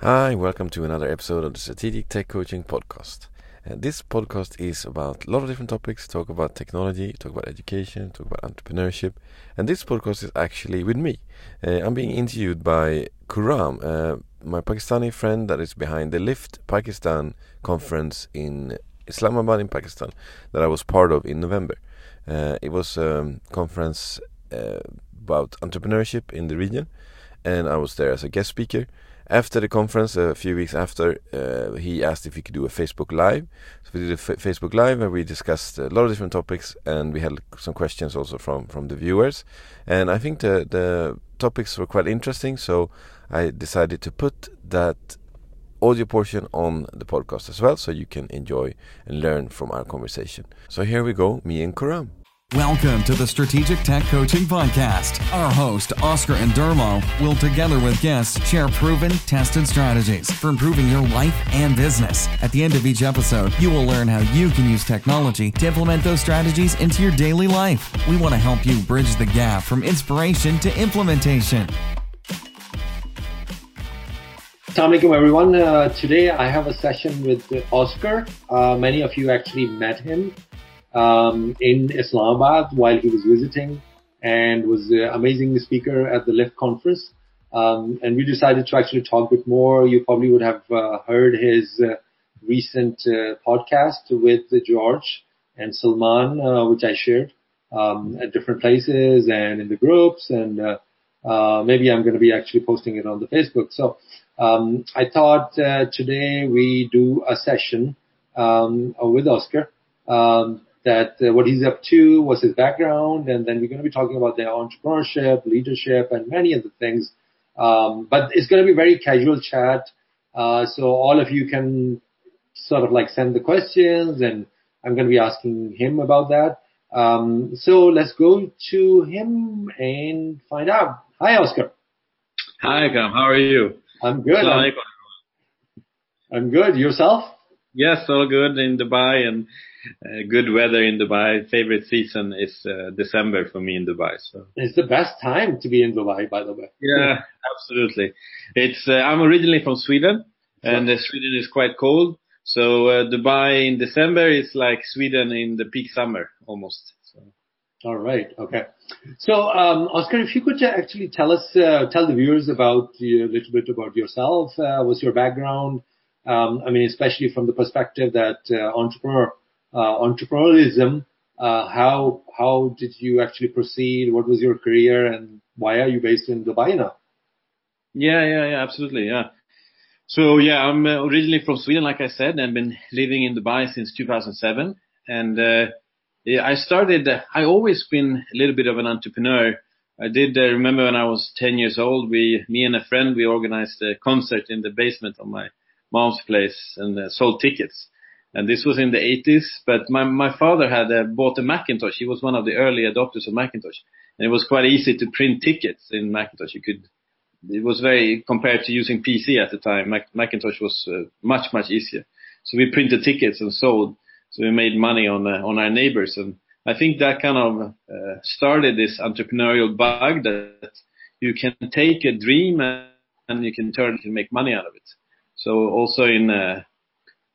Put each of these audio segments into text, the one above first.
Hi, welcome to another episode of the Strategic Tech Coaching Podcast. And this podcast is about a lot of different topics. Talk about technology, talk about education, talk about entrepreneurship. And this podcast is actually with me. Uh, I'm being interviewed by Khurram, uh, my Pakistani friend that is behind the Lift Pakistan conference in Islamabad in Pakistan that I was part of in November. Uh, it was a conference uh, about entrepreneurship in the region, and I was there as a guest speaker. After the conference, a few weeks after, uh, he asked if we could do a Facebook Live. So we did a F- Facebook Live and we discussed a lot of different topics, and we had some questions also from from the viewers. And I think the the topics were quite interesting, so I decided to put that audio portion on the podcast as well, so you can enjoy and learn from our conversation. So here we go, me and Khurram. Welcome to the Strategic Tech Coaching Podcast. Our host, Oscar and Dermo, will together with guests share proven, tested strategies for improving your life and business. At the end of each episode, you will learn how you can use technology to implement those strategies into your daily life. We want to help you bridge the gap from inspiration to implementation. Assalamu alaikum everyone. Uh, today I have a session with Oscar. Uh, many of you actually met him um, in Islamabad while he was visiting and was an amazing speaker at the Lift conference. Um, and we decided to actually talk a bit more. You probably would have uh, heard his uh, recent uh, podcast with George and Salman, which I shared um, at different places and in the groups and uh, maybe I'm going to be actually posting it on the Facebook. So um, I thought uh, today we do a session um, with Oscar um, that uh, what he's up to, what's his background, and then we're going to be talking about their entrepreneurship, leadership, and many other things. Um, but it's going to be very casual chat, uh, so all of you can sort of like send the questions, and I'm going to be asking him about that. Um, so let's go to him and find out. Hi, Oscar. Hi, Cam. How are you? I'm good. I'm, I'm, good. Yourself? Yes, all good in Dubai and uh, good weather in Dubai. Favorite season is uh, December for me in Dubai. So it's the best time to be in Dubai, by the way. Yeah, absolutely. It's uh, I'm originally from Sweden, and uh, Sweden is quite cold. So uh, Dubai in December is like Sweden in the peak summer almost. So. All right. Okay. So, um, Oscar, if you could actually tell us, uh, tell the viewers about a little bit about yourself. Uh, what's your background? Um, I mean, especially from the perspective that uh, entrepreneur, entrepreneurialism. Uh, how how did you actually proceed? What was your career, and why are you based in Dubai now? Yeah, yeah, yeah, absolutely, yeah. So yeah, I'm uh, originally from Sweden, like I said, and been living in Dubai since 2007, and yeah, I started, I always been a little bit of an entrepreneur. I did uh, remember when I was 10 years old, we, me and a friend, we organized a concert in the basement of my mom's place and uh, sold tickets. And this was in the 80s, but my, my father had uh, bought a Macintosh. He was one of the early adopters of Macintosh. And it was quite easy to print tickets in Macintosh. You could, it was very, compared to using PC at the time, Mac, Macintosh was uh, much, much easier. So we printed tickets and sold. So we made money on uh, on our neighbors, and I think that kind of uh, started this entrepreneurial bug that you can take a dream and you can turn and make money out of it. So also in uh,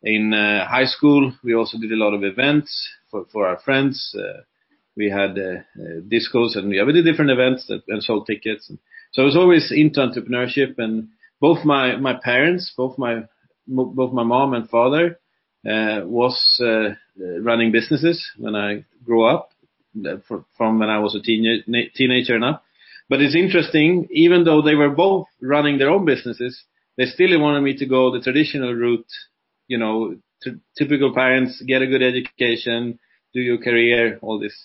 in uh, high school, we also did a lot of events for for our friends. Uh, we had uh, uh, discos and we did different events that, and sold tickets. And so I was always into entrepreneurship, and both my my parents, both my both my mom and father, uh, was running businesses when I grew up, from when I was a teenager and up. But it's interesting, even though they were both running their own businesses, they still wanted me to go the traditional route, you know, typical parents, get a good education, do your career, all this.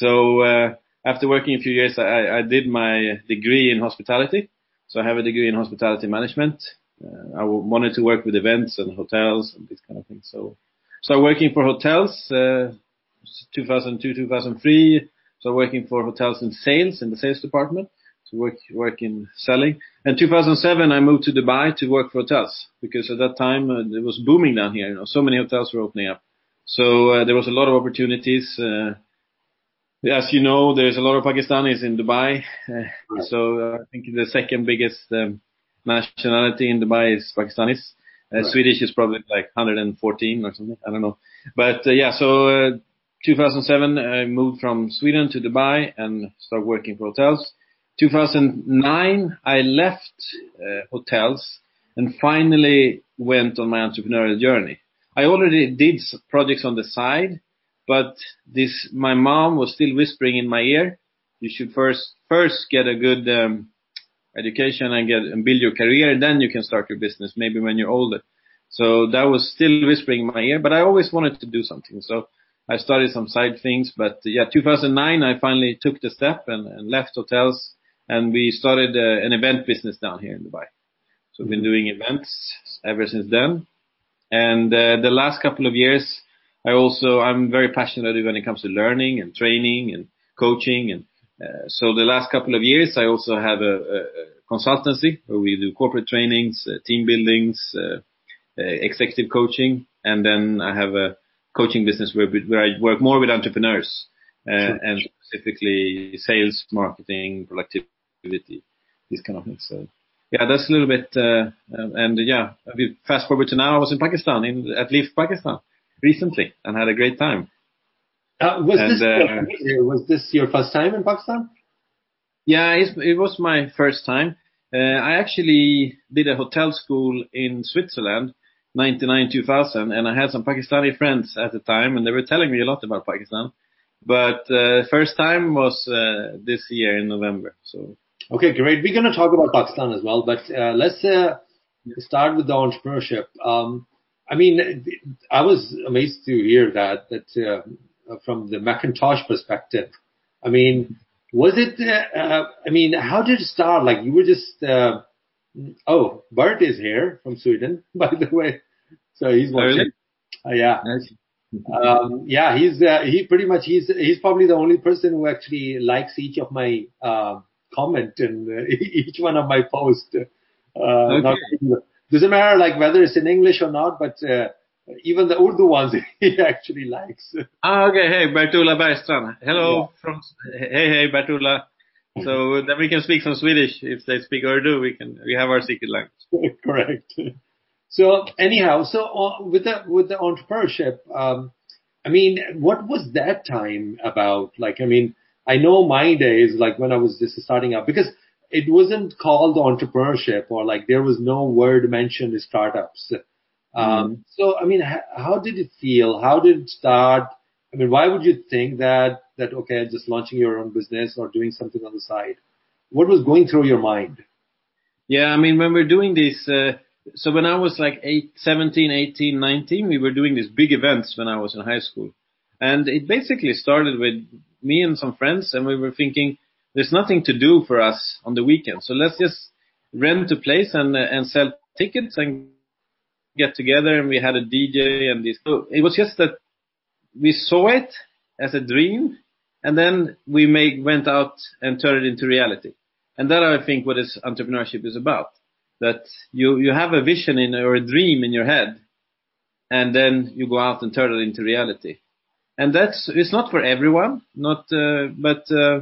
So, uh, after working a few years, I, I did my degree in hospitality. So I have a degree in hospitality management uh, I wanted to work with events and hotels and these kind of things. So, so working for hotels, uh, 2002, 2003. So working for hotels in sales in the sales department to work work in selling. And 2007, I moved to Dubai to work for hotels because at that time uh, it was booming down here. You know, so many hotels were opening up. So uh, there was a lot of opportunities. Uh, as you know, there's a lot of Pakistanis in Dubai. Uh, so uh, I think the second biggest um, nationality in Dubai is Pakistanis. Uh, right. Swedish is probably like 114 or something. I don't know. But uh, yeah, so uh, 2007 I moved from Sweden to Dubai and started working for hotels. 2009 I left uh, hotels and finally went on my entrepreneurial journey. I already did projects on the side, but this my mom was still whispering in my ear. You should first first get a good um, education and get and build your career, then you can start your business. Maybe when you're older. So that was still whispering in my ear, but I always wanted to do something. So I started some side things, but yeah, 2009 I finally took the step and, and left hotels, and we started uh, an event business down here in Dubai. So we've been doing events ever since then. And uh, the last couple of years, I also I'm very passionate when it comes to learning and training and coaching. And uh, so the last couple of years, I also have a, a, a consultancy where we do corporate trainings, uh, team buildings, uh, uh, executive coaching, and then I have a coaching business where, where I work more with entrepreneurs uh, sure. and specifically sales, marketing, productivity, these kind of things. So yeah, that's a little bit, uh, and yeah, we fast forward to now. I was in Pakistan, in at Lift Pakistan, recently, and had a great time. Uh, was and, this uh, was this your first time in Pakistan? Yeah, it was my first time. Uh, I actually did a hotel school in Switzerland, 99 2000, and I had some Pakistani friends at the time, and they were telling me a lot about Pakistan. But uh, first time was uh, this year in November. So Okay, great. We're going to talk about Pakistan as well, but uh, let's uh, start with the entrepreneurship. Um, I mean, I was amazed to hear that that uh, from the Macintosh perspective. I mean, was it? Uh, uh, I mean, how did it start? Like you were just. Uh, oh, Bert is here from Sweden, by the way. So he's watching. Really? yeah. um, yeah, he's he pretty much he's he's probably the only person who actually likes each of my comment in uh, each one of my posts. Uh, okay. doesn't matter like whether it's in English or not, but uh, even the Urdu ones he actually likes. Ah, okay. Hey, Bertula Bergstrand. Hello yeah. from. Hey, hey, Bertula. So then we can speak some Swedish. If they speak Urdu, we can. We have our secret language. Correct. So anyhow, so uh, with the with the entrepreneurship, um, I mean, what was that time about? Like, I mean, I know my days, like when I was just starting up, because it wasn't called entrepreneurship or like there was no word mentioned as startups. Um, mm-hmm. so, I mean, how did it feel? How did it start? I mean, why would you think that, that, okay, just launching your own business or doing something on the side? What was going through your mind? Yeah, I mean, when we're doing this, uh, so when I was like eight, 17, 18, 19, we were doing these big events when I was in high school. And it basically started with me and some friends, and we were thinking there's nothing to do for us on the weekend, so let's just rent a place and uh, and sell tickets and get together. And we had a DJ and this. So it was just that we saw it as a dream, and then we make went out and turned it into reality. And that I think what is entrepreneurship is about. That you you have a vision in or a dream in your head, and then you go out and turn it into reality and that's it's not for everyone, not uh, but uh,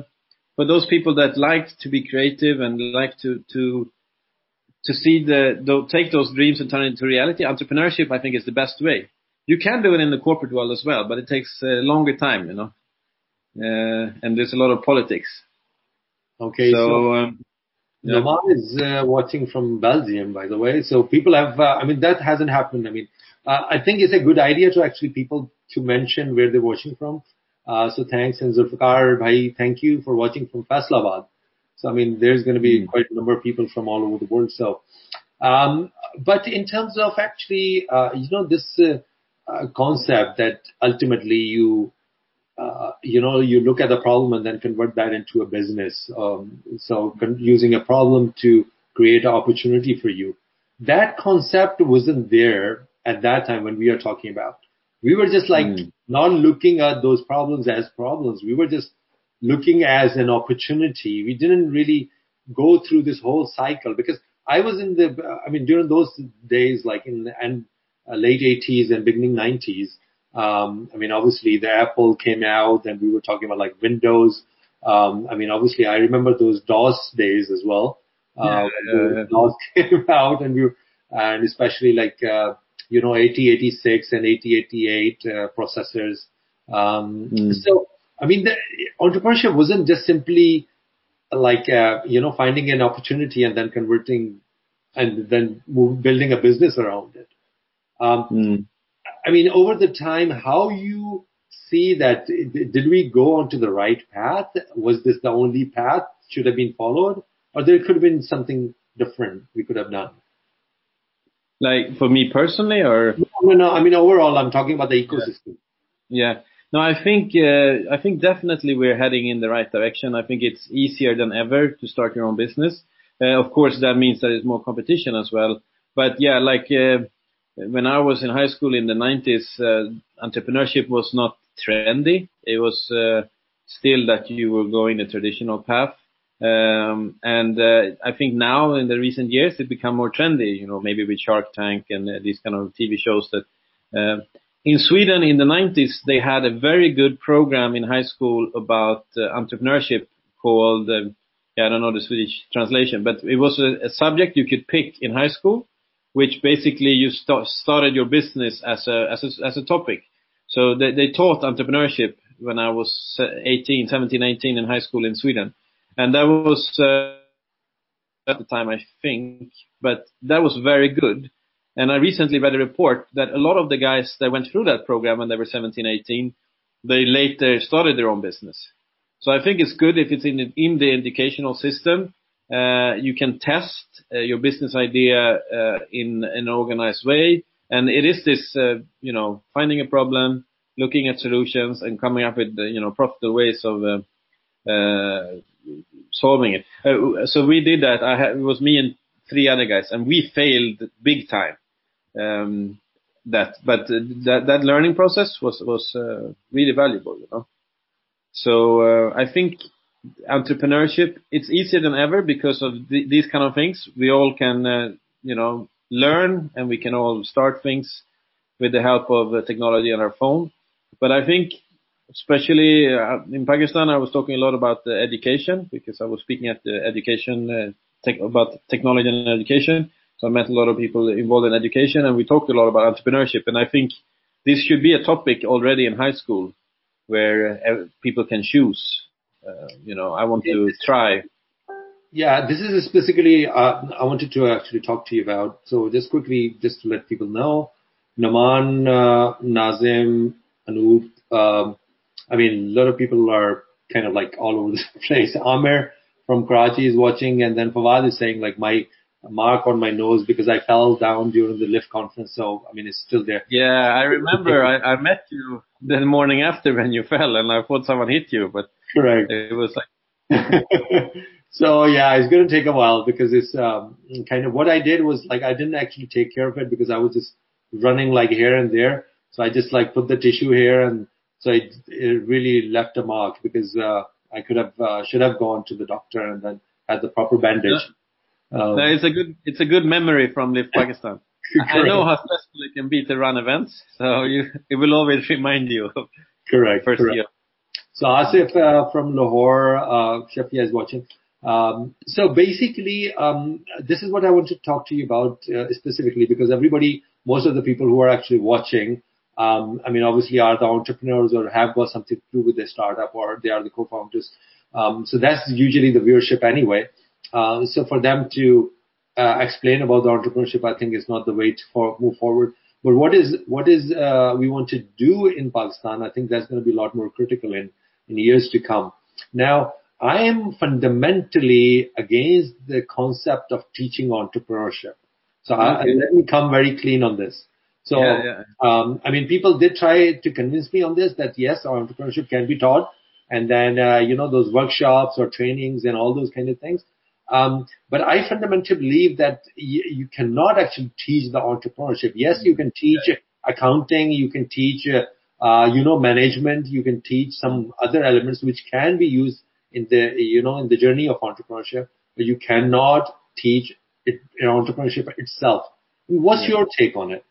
for those people that like to be creative and like to to to see the, take those dreams and turn it into reality. Entrepreneurship, I think, is the best way. You can do it in the corporate world as well, but it takes a longer time, you know, uh, and there's a lot of politics. Okay, so. so um, yeah. is uh, watching from Belgium, by the way. So people have, uh, I mean, that hasn't happened. I mean, uh, I think it's a good idea to actually people to mention where they're watching from. Uh, so thanks and Zulfikar bhai, thank you for watching from Faisalabad. So I mean, there's going to be mm. quite a number of people from all over the world. So, um, but in terms of actually, uh, you know, this uh, uh, concept that ultimately you, uh, you know, you look at the problem and then convert that into a business. Um, so con- using a problem to create an opportunity for you. That concept wasn't there at that time when we are talking about. We were just like mm. not looking at those problems as problems. We were just looking as an opportunity. We didn't really go through this whole cycle because I was in the, I mean, during those days, like in the and uh, late 80s and beginning 90s. Um, I mean, obviously the Apple came out and we were talking about like Windows. Um, I mean, obviously I remember those DOS days as well. uh, yeah, laws came out, and we and especially like uh, you know 8086 and 8088 uh, processors. Um, mm. So I mean, the entrepreneurship wasn't just simply like uh, you know finding an opportunity and then converting and then move, building a business around it. Um, mm. I mean, over the time, how you see that? Did we go onto the right path? Was this the only path should have been followed, or there could have been something different we could have done? Like for me personally, or no, no. I mean, overall, I'm talking about the ecosystem. Yeah. yeah. No, I think uh, I think definitely we're heading in the right direction. I think it's easier than ever to start your own business. Uh, of course, that means that there is more competition as well. But yeah, like uh, when I was in high school in the 90s, uh, entrepreneurship was not trendy. It was uh, still that you were going the traditional path. Um, and uh, I think now in the recent years it become more trendy, you know, maybe with Shark Tank and uh, these kind of TV shows that, uh, in Sweden in the 90s, they had a very good program in high school about uh, entrepreneurship called, uh, yeah, I don't know the Swedish translation, but it was a, a subject you could pick in high school, which basically you st- started your business as a, as a, as a topic. So they, they taught entrepreneurship when I was 18, 17, 18 in high school in Sweden and that was uh, at the time I think, but that was very good. And I recently read a report that a lot of the guys that went through that program when they were 17, 18, they later started their own business. So I think it's good if it's in the, in the educational system. Uh, you can test uh, your business idea uh, in, in an organized way, and it is this, uh, you know, finding a problem, looking at solutions, and coming up with, you know, profitable ways of uh, uh, solving it. Uh, so we did that. I had, it was me and three other guys, and we failed big time. Um, that, but that that learning process was was uh, really valuable, you know. So uh, I think entrepreneurship it's easier than ever because of th- these kind of things. We all can, uh, you know, learn, and we can all start things with the help of technology on our phone. But I think especially uh, in Pakistan, I was talking a lot about the education because I was speaking at the education uh, tech, about technology and education. So I met a lot of people involved in education, and we talked a lot about entrepreneurship. And I think this should be a topic already in high school, where uh, people can choose. Uh, you know, I want to try. Yeah, this is specifically uh, I wanted to actually talk to you about. So just quickly, just to let people know, Naman, uh, Nazim, Anoop, um, I mean, a lot of people are kind of like all over the place. Amir from Karachi is watching, and then Fawad is saying like my mark on my nose because I fell down during the lift conference. So I mean, it's still there. Yeah, I remember. I, I met you the morning after when you fell, and I thought someone hit you, but correct. It was like. so yeah, it's going to take a while because it's um, kind of what I did was like I didn't actually take care of it because I was just running like here and there. So I just like put the tissue here and so it, it really left a mark because uh, I could have uh, should have gone to the doctor and then had the proper bandage. Um, it's a good it's a good memory from Lift Pakistan. I know how stressful it can be to run events, so you it will always remind you of correct. First correct. year. So Asif uh, from Lahore, uh, Shafia is watching. Um, so basically, um, this is what I want to talk to you about uh, specifically because everybody, most of the people who are actually watching um, I mean, obviously are the entrepreneurs or have got something to do with their startup or they are the co-founders. Um, so that's usually the viewership anyway. Uh, so for them to uh, explain about the entrepreneurship, I think is not the way to for, move forward. But what is what is uh, we want to do in Pakistan? I think that's going to be a lot more critical in in years to come. Now, I am fundamentally against the concept of teaching entrepreneurship. So okay. I, let me come very clean on this. So, yeah, yeah. Um, I mean, people did try to convince me on this that yes, our entrepreneurship can be taught. And then, uh, you know, those workshops or trainings and all those kind of things. Um, but I fundamentally believe that y- you cannot actually teach the entrepreneurship. Yes, you can teach accounting, you can teach, uh, uh, you know, management, you can teach some other elements which can be used in the, you know, in the journey of entrepreneurship, but you cannot teach it, entrepreneurship itself. What's yeah. your take on it?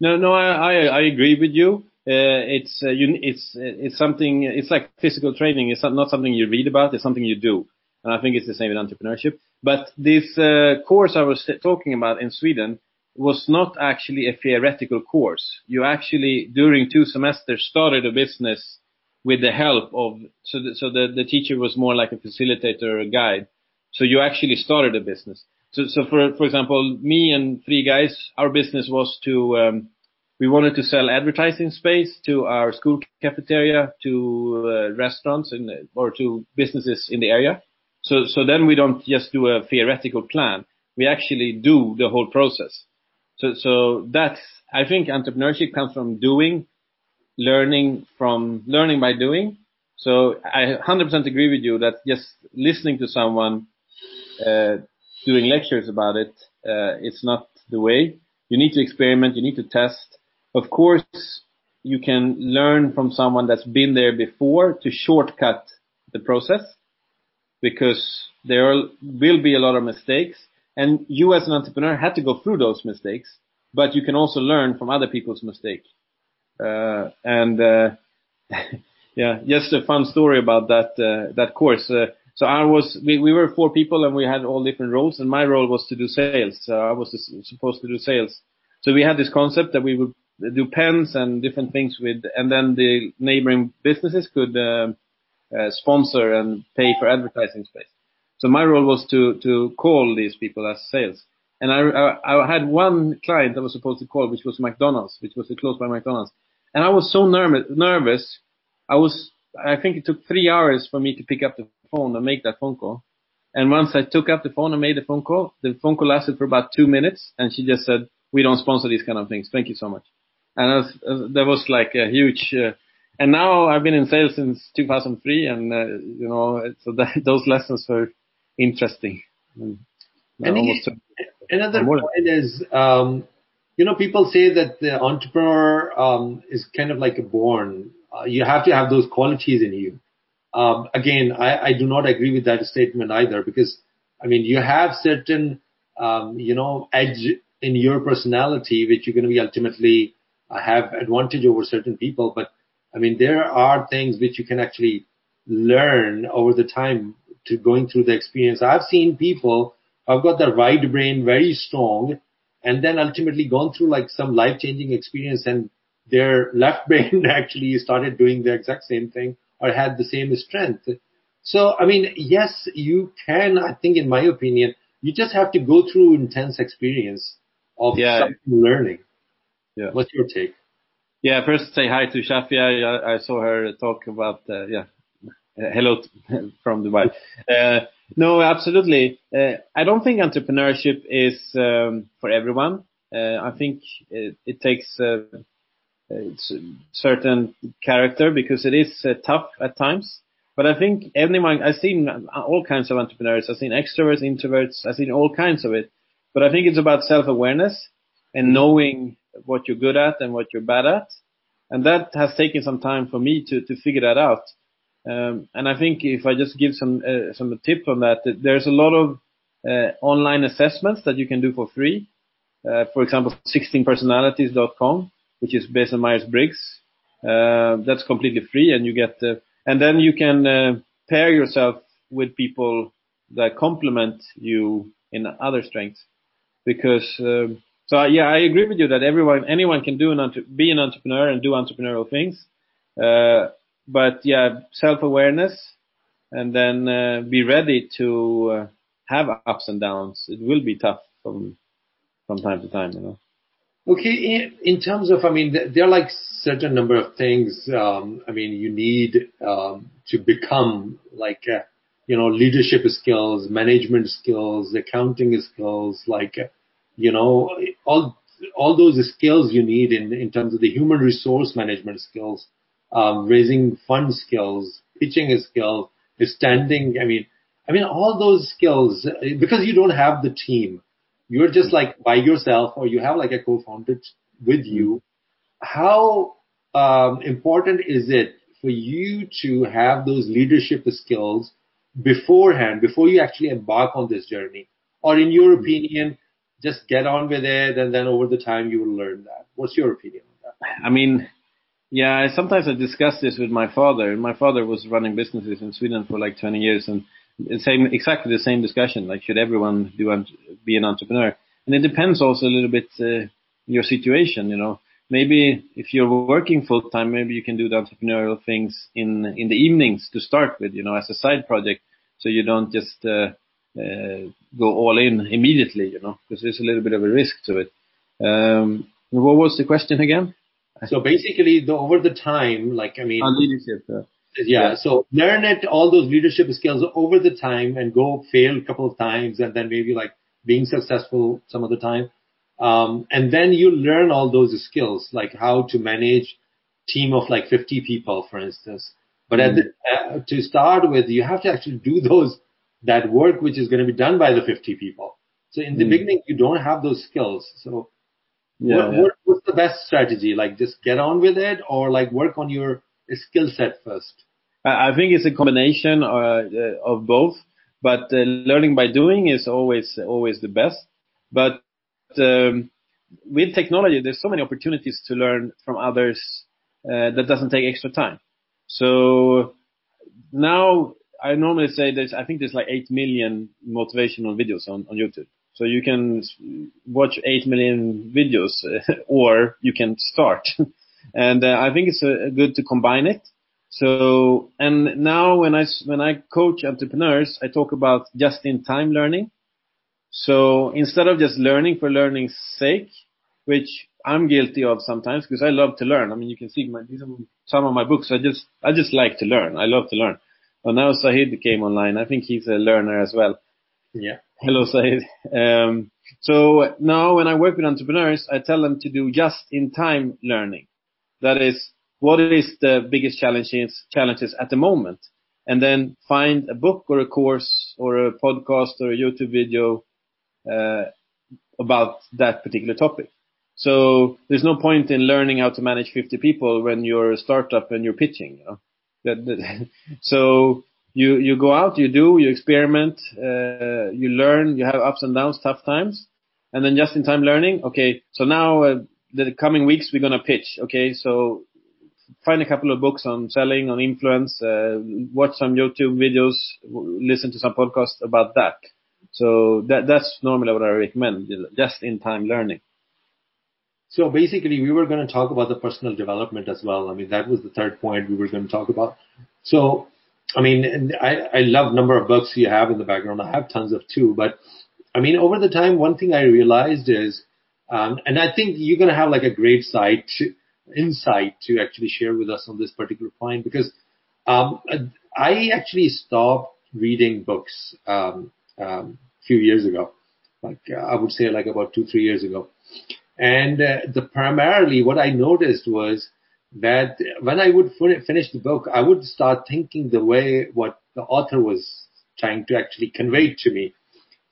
No, no, I, I, I agree with you. Uh, it's, uh, you, it's, it's something, it's like physical training. It's not something you read about. It's something you do. And I think it's the same with entrepreneurship. But this uh, course I was talking about in Sweden was not actually a theoretical course. You actually, during two semesters, started a business with the help of, so the, so the, the teacher was more like a facilitator or a guide. So you actually started a business. So, so for, for example, me and three guys, our business was to, um, we wanted to sell advertising space to our school cafeteria, to uh, restaurants and, or to businesses in the area. So, so then we don't just do a theoretical plan. We actually do the whole process. So, so that's, I think entrepreneurship comes from doing, learning from, learning by doing. So I 100% agree with you that just listening to someone, uh, doing lectures about it, uh, it's not the way. You need to experiment, you need to test. Of course, you can learn from someone that's been there before to shortcut the process because there will be a lot of mistakes and you as an entrepreneur had to go through those mistakes, but you can also learn from other people's mistakes. Uh, and, uh, yeah, just a fun story about that, uh, that course. So I was, we, we were four people and we had all different roles and my role was to do sales. So I was supposed to do sales. So we had this concept that we would do pens and different things with, and then the neighboring businesses could, uh, uh, sponsor and pay for advertising space. So my role was to, to call these people as sales. And I, I, I had one client that was supposed to call, which was McDonald's, which was close by McDonald's. And I was so nervous, nervous. I was, I think it took three hours for me to pick up the phone and make that phone call. And once I took up the phone and made the phone call, the phone call lasted for about two minutes and she just said, we don't sponsor these kind of things. Thank you so much. And that was, that was like a huge, uh, and now I've been in sales since 2003 and, uh, you know, so that, those lessons were interesting. And, and he, another point is, um, you know, people say that the entrepreneur um, is kind of like a born. Uh, you have to have those qualities in you. Um, again, I, I, do not agree with that statement either because, I mean, you have certain, um, you know, edge in your personality which you're going to be ultimately uh, have advantage over certain people. But I mean, there are things which you can actually learn over the time to going through the experience. I've seen people who've got the right brain very strong and then ultimately gone through like some life changing experience and their left brain actually started doing the exact same thing or had the same strength. So, I mean, yes, you can, I think in my opinion, you just have to go through intense experience of yeah. learning. Yeah. What's your take? Yeah, first say hi to Shafia. I, I saw her talk about, uh, yeah, uh, hello from Dubai. Uh, no, absolutely. Uh, I don't think entrepreneurship is um, for everyone. Uh, I think it, it takes uh, certain character because it is tough at times. But I think anyone, I've seen all kinds of entrepreneurs. I've seen extroverts, introverts. I've seen all kinds of it. But I think it's about self-awareness and knowing what you're good at and what you're bad at. And that has taken some time for me to, to figure that out. Um, and I think if I just give some, uh, some tip on that, there's a lot of uh, online assessments that you can do for free. Uh, for example, 16personalities.com, which is based on Myers-Briggs. Uh, that's completely free and you get, and then you can uh, pair yourself with people that complement you in other strengths because um, so yeah, I agree with you that everyone, anyone can do an be an entrepreneur and do entrepreneurial things. Uh, but yeah, self-awareness and then uh, be ready to uh, have ups and downs. It will be tough from from time to time, you know. Okay, in, terms of, I mean, there are like certain number of things. Um, I mean, you need um, to become like, uh, you know, leadership skills, management skills, accounting skills, like uh, you know, all all those skills you need in in terms of the human resource management skills, um, raising fund skills, pitching a skill, standing. I mean, I mean all those skills because you don't have the team. You're just like by yourself, or you have like a co-founder with you. How um, important is it for you to have those leadership skills beforehand, before you actually embark on this journey? Or in your opinion, just get on with it and then over the time you will learn that. What's your opinion on that? I mean, yeah, sometimes I discuss this with my father. My father was running businesses in Sweden for like 20 years and same exactly the same discussion. Like, should everyone do be an entrepreneur? And it depends also a little bit uh, your situation. You know, maybe if you're working full time, maybe you can do the entrepreneurial things in in the evenings to start with. You know, as a side project, so you don't just uh, uh, go all in immediately. You know, because there's a little bit of a risk to it. Um, what was the question again? So basically, the, over the time, like I mean, leadership. Uh, yeah, so learn it all those leadership skills over the time and go fail a couple of times and then maybe like being successful some of the time. Um, and then you learn all those skills, like how to manage team of like 50 people, for instance. But mm-hmm. the, uh, to start with, you have to actually do those, that work which is going to be done by the 50 people. So in the mm-hmm. beginning, you don't have those skills. So yeah, what, yeah. What, what's the best strategy? Like just get on with it or like work on your skill set first? I think it's a combination uh, uh, of both, but uh, learning by doing is always always the best. But um, with technology, there's so many opportunities to learn from others uh, that doesn't take extra time. So now I normally say there's I think there's like eight million motivational videos on, on YouTube. So you can watch eight million videos, or you can start. and uh, I think it's uh, good to combine it. So, and now when I, when I coach entrepreneurs, I talk about just-in-time learning. So instead of just learning for learning's sake, which I'm guilty of sometimes because I love to learn. I mean, you can see my, these are some of my books. I just, I just like to learn. I love to learn. But now Sahid came online. I think he's a learner as well. Yeah. Hello, Sahid. Um, so now when I work with entrepreneurs, I tell them to do just-in-time learning. That is, what is the biggest challenges challenges at the moment, and then find a book or a course or a podcast or a YouTube video uh, about that particular topic. So there's no point in learning how to manage 50 people when you're a startup and you're pitching. You know? so you you go out, you do, you experiment, uh, you learn, you have ups and downs, tough times, and then just in time learning. Okay, so now uh, the coming weeks we're gonna pitch. Okay, so find a couple of books on selling, on influence, uh, watch some YouTube videos, listen to some podcasts about that. So that that's normally what I recommend, just in time learning. So basically, we were going to talk about the personal development as well. I mean, that was the third point we were going to talk about. So, I mean, I, I love number of books you have in the background. I have tons of too, but I mean, over the time, one thing I realized is, um, and I think you're going to have like a great site to, insight to actually share with us on this particular point because um, I actually stopped reading books um, um, a few years ago, like uh, I would say like about two three years ago, and uh, the primarily what I noticed was that when I would finish the book, I would start thinking the way what the author was trying to actually convey to me.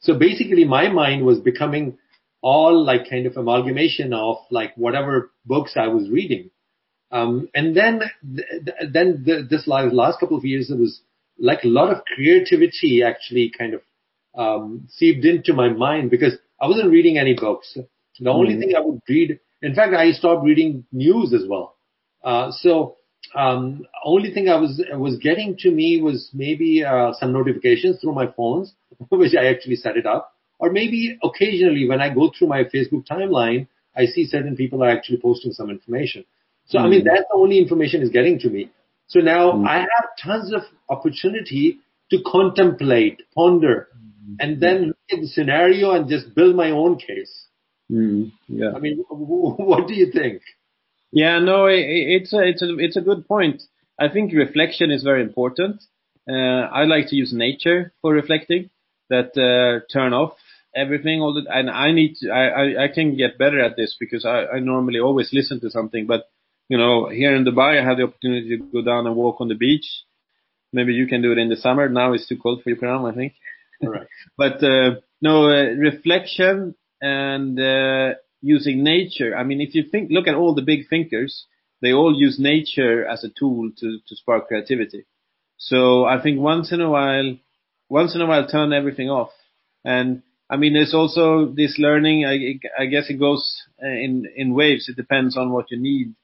So basically, my mind was becoming all like kind of amalgamation of like whatever books I was reading. Um, and then, th- then th- this last, last couple of years, it was like a lot of creativity actually kind of um, seeped into my mind because I wasn't reading any books. The only mm-hmm. thing I would read, in fact, I stopped reading news as well. Uh, so um, only thing I was was getting to me was maybe uh, some notifications through my phones, which I actually set it up. Or maybe occasionally when I go through my Facebook timeline, I see certain people are actually posting some information. So, mm. I mean, hmm. that's the only information is getting to me. So now mm. I have tons of opportunity to contemplate, ponder, mm. and then look at the scenario and just build my own case. Hmm. Yeah. I mean, what do you think? Yeah, no, it, it's a, it's a, it's a good point. I think reflection is very important. Uh, I like to use nature for reflecting that uh, turn off everything all the and I need to, I, I, I can get better at this because I, I normally always listen to something but you know here in Dubai I have the opportunity to go down and walk on the beach. Maybe you can do it in the summer. Now it's too cold for you Khurram I think. Right. but uh, no uh, reflection and uh, using nature. I mean if you think look at all the big thinkers they all use nature as a tool to to spark creativity. So I think once in a while once in a while turn everything off. And I mean, there's also this learning. I, I guess it goes uh, in in waves. It depends on what you need.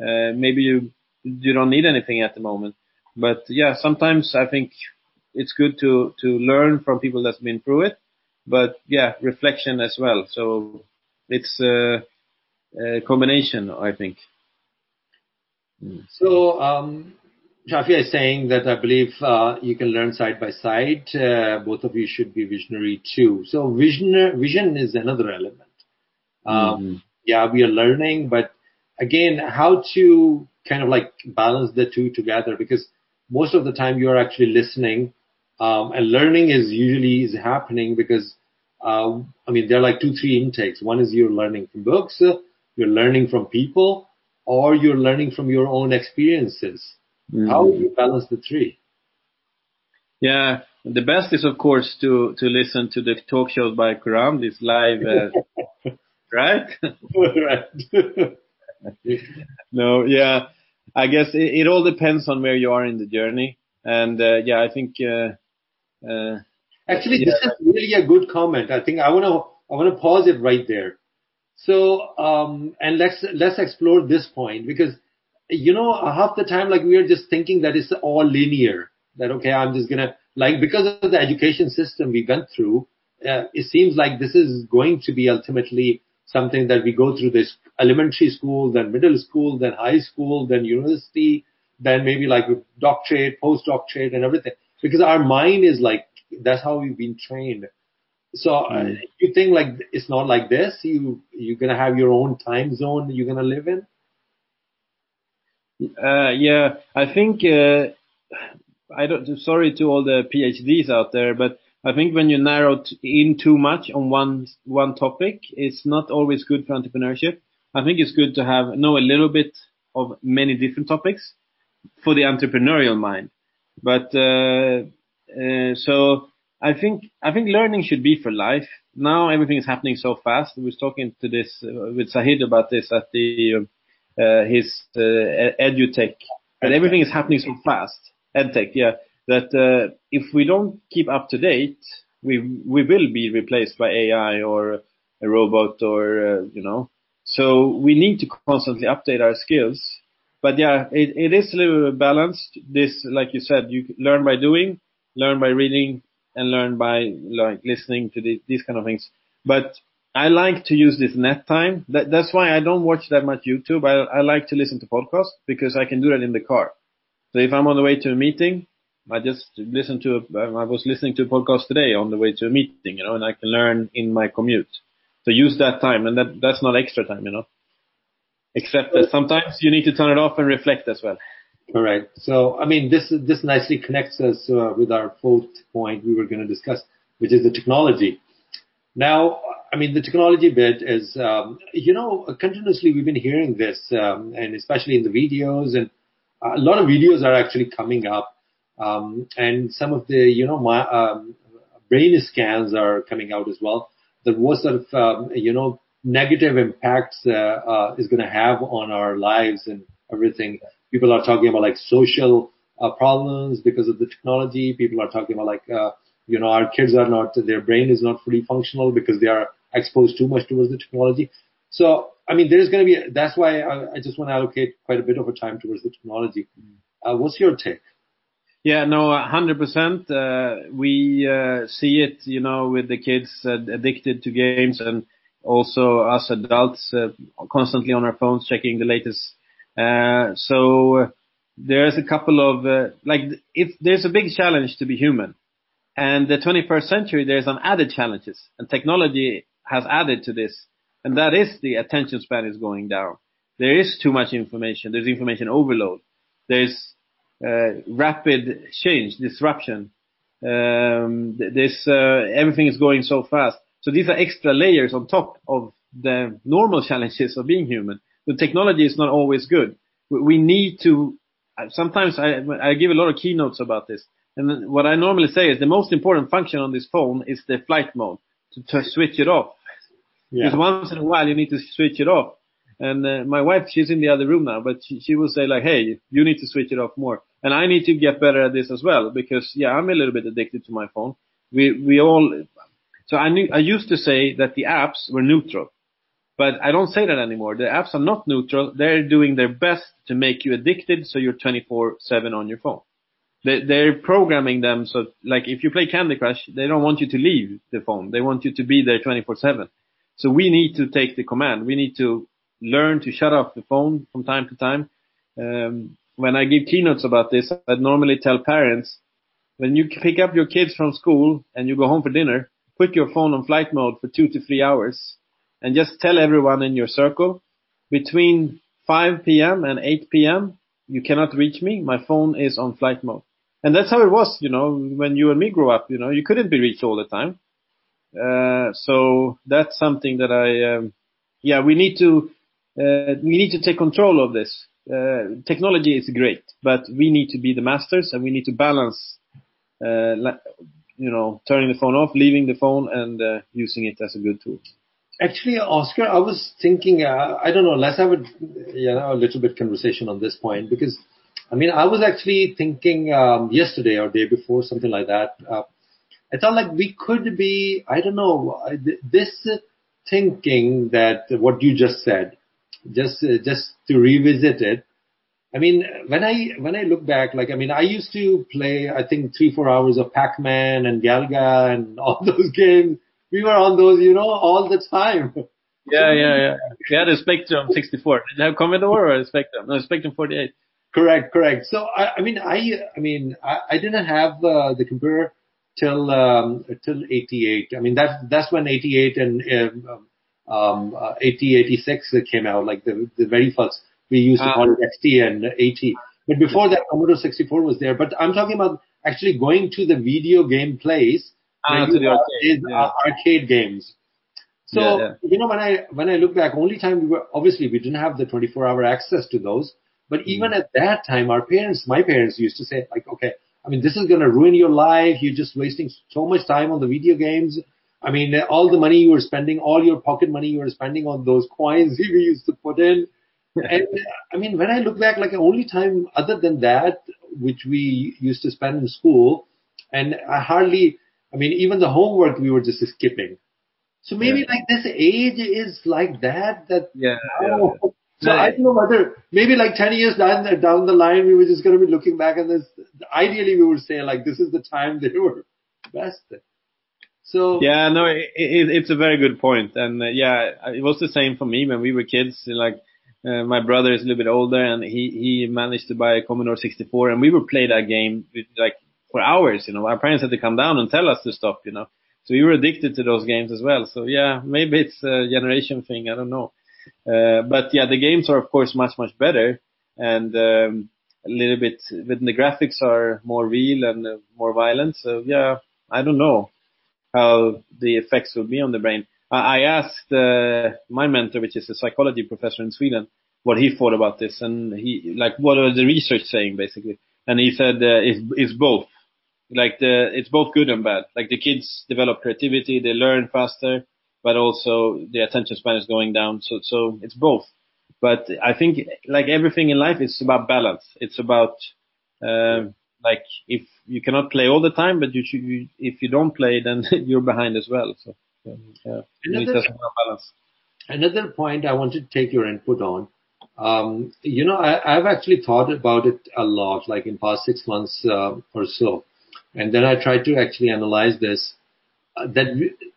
Uh, maybe you you don't need anything at the moment, but yeah, sometimes I think it's good to to learn from people that's been through it, but yeah, reflection as well. So it's a, a combination, I think. So um, Shafi is saying that I believe uh, you can learn side by side. Uh, both of you should be visionary too. So vision vision is another element. Um, mm-hmm. Yeah, we are learning, but again, how to kind of like balance the two together because most of the time you are actually listening um, and learning is usually is happening because uh, I mean there are like two three intakes. One is you're learning from books, you're learning from people, or you're learning from your own experiences. Mm-hmm. How do you balance the three? Yeah, the best is of course to to listen to the talk shows by Khurram, this live, uh, right? right. no, yeah. I guess it, it, all depends on where you are in the journey, and uh, yeah, I think. Uh, uh, Actually, yeah. this is really a good comment. I think I want to I want to pause it right there. So, um, and let's let's explore this point because you know half the time like we are just thinking that it's all linear. That okay, I'm just gonna like because of the education system we went through. Uh, it seems like this is going to be ultimately something that we go through this elementary school, then middle school, then high school, then university, then maybe like doctorate, postdoctorate and everything. Because our mind is like, that's how we've been trained. So mm. uh, you think like it's not like this? You, you're going to have your own time zone you're going to live in? Uh, yeah, I think, uh, I don't, sorry to all the PhDs out there, but I think when you narrow in too much on one one topic, it's not always good for entrepreneurship. I think it's good to have know a little bit of many different topics for the entrepreneurial mind. But uh, uh, so I think I think learning should be for life. Now everything is happening so fast. We was talking to this uh, with Sahid about this at the uh, his uh, edutech, and everything is happening so fast. Edtech, yeah that uh, if we don't keep up to date, we we will be replaced by AI or a robot or uh, you know. So we need to constantly update our skills. But yeah, it, it is a little balanced. This, like you said, you learn by doing, learn by reading, and learn by like listening to the, these kind of things. But I like to use this net time. That, that's why I don't watch that much YouTube. I, I like to listen to podcasts because I can do that in the car. So if I'm on the way to a meeting, I just listen to, a, I was listening to a podcast today on the way to a meeting, you know, and I can learn in my commute. So use that time and that, that's not extra time, you know. Except that sometimes you need to turn it off and reflect as well. All right. So, I mean, this, this nicely connects us uh, with our fourth point we were going to discuss, which is the technology. Now, I mean, the technology bit is, um, you know, continuously we've been hearing this, um, and especially in the videos and a lot of videos are actually coming up um, and some of the, you know, my, um, brain scans are coming out as well. That what sort of, um, you know, negative impacts uh, uh, is going to have on our lives and everything. People are talking about like social uh, problems because of the technology. People are talking about like, uh, you know, our kids are not, their brain is not fully functional because they are exposed too much towards the technology. So, I mean, there's going to be, that's why I, I just want to allocate quite a bit of a time towards the technology. Uh, what's your take? Yeah, no, 100%. Uh, we uh, see it, you know, with the kids uh, addicted to games and also us adults constantly on our phones checking the latest. So there's a couple of like, if there's a big challenge to be human. And the 21st century, there's some added challenges, and technology has added to this, and that is the attention span is going down. There is too much information. There's information overload. There's uh, rapid change, disruption. Um, this uh, everything is going so fast. So these are extra layers on top of the normal challenges of being human. The technology is not always good. We need to. Sometimes I, I give a lot of keynotes about this, and what I normally say is the most important function on this phone is the flight mode to, to switch it off. Yeah. Because once in a while you need to switch it off. And uh, my wife, she's in the other room now, but she, she will say like, "Hey, you need to switch it off more." And I need to get better at this as well because yeah, I'm a little bit addicted to my phone. We we all. So I knew I used to say that the apps were neutral, but I don't say that anymore. The apps are not neutral. They're doing their best to make you addicted, so you're 24/7 on your phone. They, they're programming them so like if you play Candy Crush, they don't want you to leave the phone. They want you to be there 24/7. So we need to take the command. We need to learn to shut off the phone from time to time. Um, when I give keynotes about this, I normally tell parents when you pick up your kids from school and you go home for dinner, put your phone on flight mode for two to three hours and just tell everyone in your circle between 5 p.m. and 8 p.m. you cannot reach me. My phone is on flight mode. And that's how it was, you know, when you and me grew up, you know, you couldn't be reached all the time. Uh, so that's something that I, um, yeah, we need to, uh, we need to take control of this. Uh, technology is great, but we need to be the masters and we need to balance, uh, you know, turning the phone off, leaving the phone and uh, using it as a good tool. Actually, Oscar, I was thinking, uh, I don't know, let's have a, you know, a little bit conversation on this point because, I mean, I was actually thinking um, yesterday or day before, something like that. Uh, I thought like we could be, I don't know, this thinking that what you just said, just uh, just to revisit it. I mean, when I when I look back, like I mean, I used to play, I think three four hours of Pac-Man and Galaga and all those games. We were on those, you know, all the time. Yeah, yeah, yeah. We had a Spectrum 64. Did you have Commodore or a Spectrum? No, Spectrum 48. Correct, correct. So I, I mean, I, I mean, I, I didn't have uh, the computer till um, till 88. I mean, that's that's when 88 and um, um, uh, 80, 86 came out, like the, the very first. We used to call it XT and 80. But before that, Commodore 64 was there. But I'm talking about actually going to the video game place. Ah, to the arcade, yeah. arcade games. So yeah, yeah. you know when I when I look back, only time we were obviously we didn't have the 24 hour access to those. But mm. even at that time, our parents, my parents used to say like, okay, I mean this is going to ruin your life. You're just wasting so much time on the video games. I mean, all the money you were spending, all your pocket money you were spending on those coins we used to put in. and I mean, when I look back, like the only time other than that, which we used to spend in school, and I hardly, I mean, even the homework we were just skipping. So maybe yeah. like this age is like that, that, yeah. yeah. So I don't know whether maybe like 10 years down the, down the line, we were just going to be looking back and this, ideally we would say like, this is the time they were best. So yeah, no, it, it, it's a very good point, and uh, yeah, it was the same for me when we were kids. Like uh, my brother is a little bit older, and he he managed to buy a Commodore 64, and we would play that game with, like for hours. You know, our parents had to come down and tell us to stop. You know, so we were addicted to those games as well. So yeah, maybe it's a generation thing. I don't know, uh, but yeah, the games are of course much much better, and um, a little bit. But the graphics are more real and uh, more violent. So yeah, I don't know how the effects will be on the brain. I I asked uh, my mentor, which is a psychology professor in Sweden, what he thought about this, and he like what are the research saying basically, and he said uh, it's, it's both, like the it's both good and bad. Like the kids develop creativity, they learn faster, but also the attention span is going down. So so it's both. But I think like everything in life, it's about balance. It's about um, like if you cannot play all the time, but you should, you, if you don't play, then you're behind as well. So yeah, another, balance. Another point I wanted to take your input on. Um, you know, I, have actually thought about it a lot, like in past six months uh, or so, and then I tried to actually analyze this. That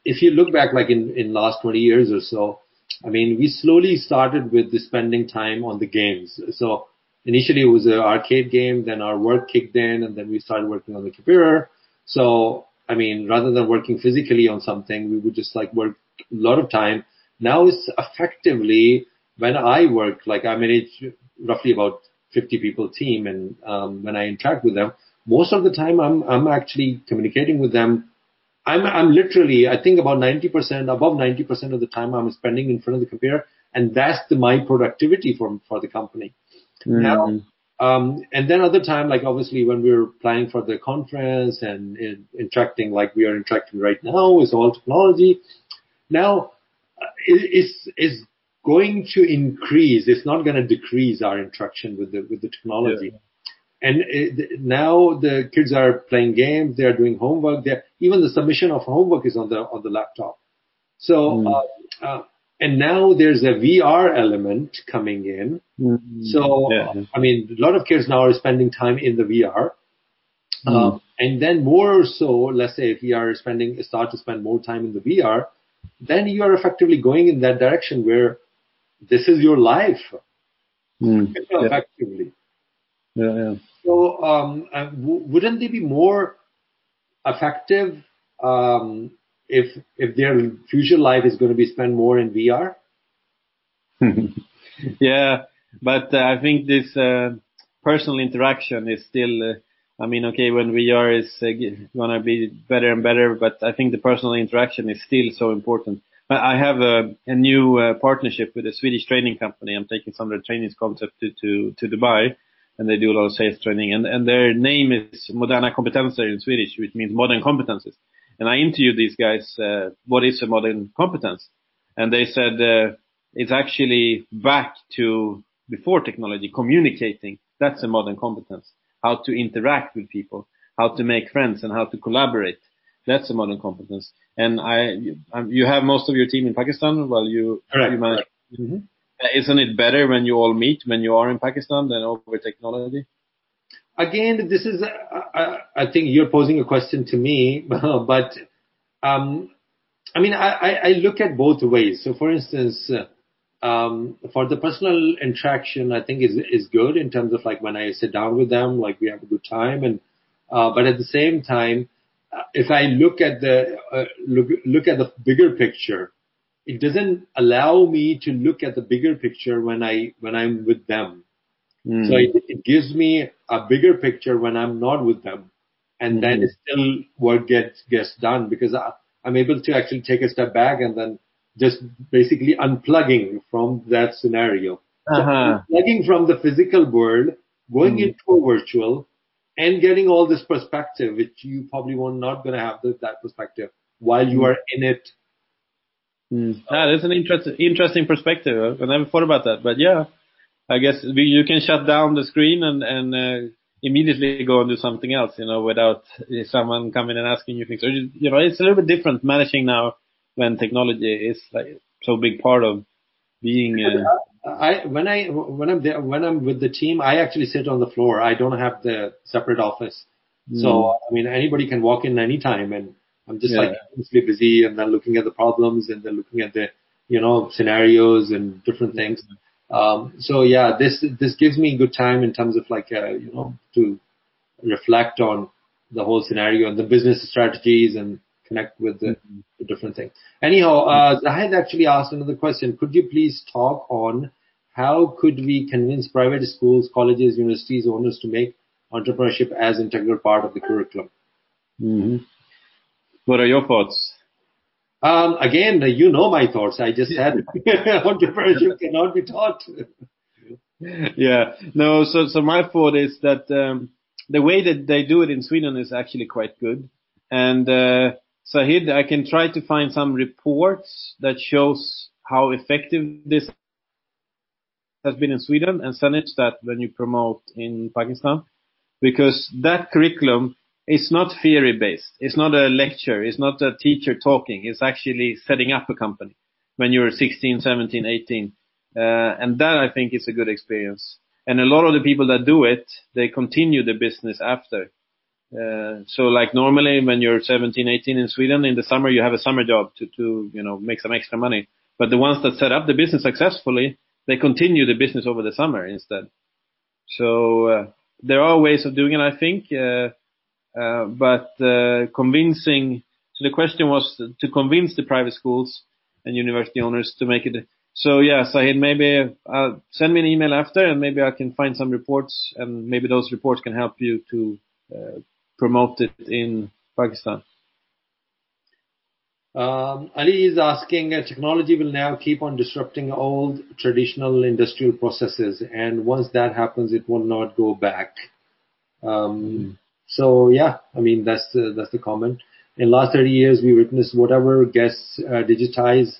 if you look back, like in in last 20 years or so, I mean, we slowly started with the spending time on the games. So initially it was an arcade game, then our work kicked in, and then we started working on the computer. So, I mean, rather than working physically on something, we would just like work a lot of time. Now it's effectively when I work, like I manage roughly about 50 people team, and um, when I interact with them, most of the time I'm I'm actually communicating with them. I'm I'm literally I think about 90% above 90% of the time I'm spending in front of the computer, and that's the my productivity for for the company. Mm. Now, um, and then other time, like obviously when we were planning for the conference and, and interacting like we are interacting right now is all technology. Now, uh, is is going to increase. It's not going to decrease our interaction with the with the technology. Yeah. And it, now the kids are playing games. They are doing homework. They even the submission of homework is on the on the laptop. So mm. uh, uh, and now there's a VR element coming in. Mm-hmm. So, yeah. I mean, a lot of kids now are spending time in the VR. Uh, and then more so, let's say if you are spending, start to spend more time in the VR, then you are effectively going in that direction where this is your life. Mm. Effectively. Yeah, yeah. So, um, uh, w- wouldn't they be more effective um, if if their future life is going to be spent more in VR? yeah, but uh, I think this uh, personal interaction is still. Uh, I mean, okay, when VR is uh, gonna be better and better, but I think the personal interaction is still so important. I have a, a new uh, partnership with a Swedish training company. I'm taking some of the training concept to, to, to Dubai and they do a lot of sales training and, and their name is Moderna Kompetenser in Swedish, which means modern competences. And I interviewed these guys, uh, what is a modern competence? And they said, uh, it's actually back to before technology, communicating. That's a modern competence. How to interact with people, how to make friends and how to collaborate. That's a modern competence. And I, you have most of your team in Pakistan. Well, you, Correct. you manage. Mm-hmm. Isn't it better when you all meet when you are in Pakistan than over technology? Again, this is, uh, I think you're posing a question to me, but, um, I mean, I, I look at both ways. So for instance, um, for the personal interaction, I think is, is good in terms of like when I sit down with them, like we have a good time and, uh, but at the same time, uh, if I look at the, uh, look, look at the bigger picture, it doesn't allow me to look at the bigger picture when I when I'm with them. Mm. So it, it, gives me a bigger picture when I'm not with them, and mm. then it's still work gets gets done because I, I'm able to actually take a step back and then just basically unplugging from that scenario. Uh-huh. So unplugging from the physical world, going mm. into a virtual, and getting all this perspective, which you probably were not going to have the, that perspective while you are in it Mm. Yeah, that's an interesting interesting perspective. I never thought about that, but yeah, I guess we, you can shut down the screen and and uh, immediately go and do something else, you know, without someone coming and asking you things. So you know, it's a little bit different managing now when technology is like so big part of being. Uh, I when I when I'm there when I'm with the team, I actually sit on the floor. I don't have the separate office, mm. so I mean anybody can walk in anytime and I'm just yeah. like endlessly busy and then looking at the problems and then looking at the, you know, scenarios and different things. Um, so yeah, this, this gives me good time in terms of like, uh, you know, to reflect on the whole scenario and the business strategies and connect with the, mm-hmm. the different things. Anyhow, uh, Zahid actually asked another question. Could you please talk on how could we convince private schools, colleges, universities, owners to make entrepreneurship as integral part of the curriculum? Mm-hmm. What are your thoughts? Um, again, you know my thoughts. I just said entrepreneurship cannot be taught. yeah, no. So, so my thought is that um, the way that they do it in Sweden is actually quite good. And uh, Sahid, I can try to find some reports that shows how effective this has been in Sweden and send it that when you promote in Pakistan, because that curriculum it's not theory based. It's not a lecture. It's not a teacher talking. It's actually setting up a company when you're 16, 17, 18. Uh, and that I think is a good experience. And a lot of the people that do it, they continue the business after. Uh, so like normally when you're 17, 18 in Sweden, in the summer you have a summer job to, to, you know, make some extra money. But the ones that set up the business successfully, they continue the business over the summer instead. So, uh, there are ways of doing it, I think. Uh, but uh, convincing. So the question was to convince the private schools and university owners to make it. So yeah, Sahid, maybe uh, send me an email after, and maybe I can find some reports, and maybe those reports can help you to uh, promote it in Pakistan. Um, Ali is asking, uh, technology will now keep on disrupting old traditional industrial processes, and once that happens, it will not go back. Um, mm. So yeah, I mean, that's the, that's the comment. In last 30 years, we witnessed whatever gets uh, digitized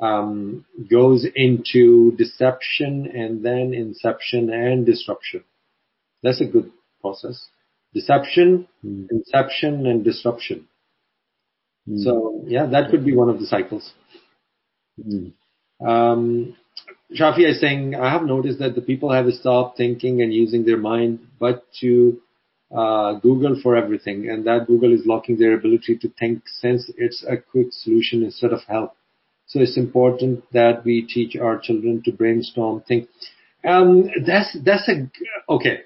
um, goes into deception and then inception and disruption. That's a good process. Deception, mm. inception, and disruption. Mm. So yeah, that could be one of the cycles. Mm. Um, Shafi is saying, I have noticed that the people have stopped thinking and using their mind, but to uh, Google for everything, and that Google is locking their ability to think since it's a quick solution instead of help. So it's important that we teach our children to brainstorm, think. Um, that's that's a okay.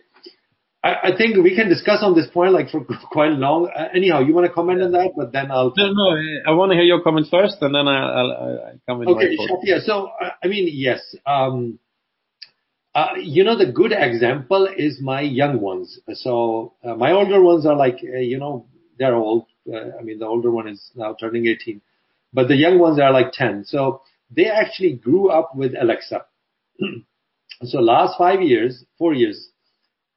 I, I, think we can discuss on this point like for quite long. Uh, anyhow, you want to comment on that, but then I'll. No, no, I want to hear your comment first, and then I'll, I'll, I'll come in. Okay, yeah. So I mean, yes. Um, uh, you know, the good example is my young ones. So uh, my older ones are like, uh, you know, they're old. Uh, I mean, the older one is now turning 18, but the young ones are like 10. So they actually grew up with Alexa. so last five years, four years,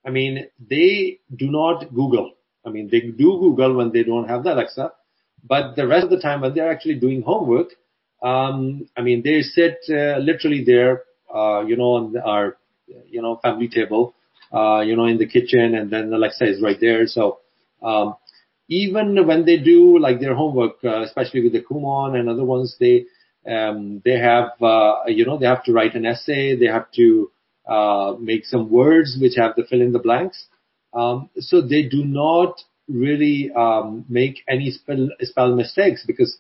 I mean, they do not Google. I mean, they do Google when they don't have the Alexa, but the rest of the time when they're actually doing homework, um, I mean, they sit uh, literally there, uh, you know, on our you know, family table, uh, you know, in the kitchen and then Alexa is right there. So, um, even when they do like their homework, uh, especially with the Kumon and other ones, they, um, they have, uh, you know, they have to write an essay. They have to, uh, make some words which have to fill in the blanks. Um, so they do not really, um, make any spell, spell mistakes because,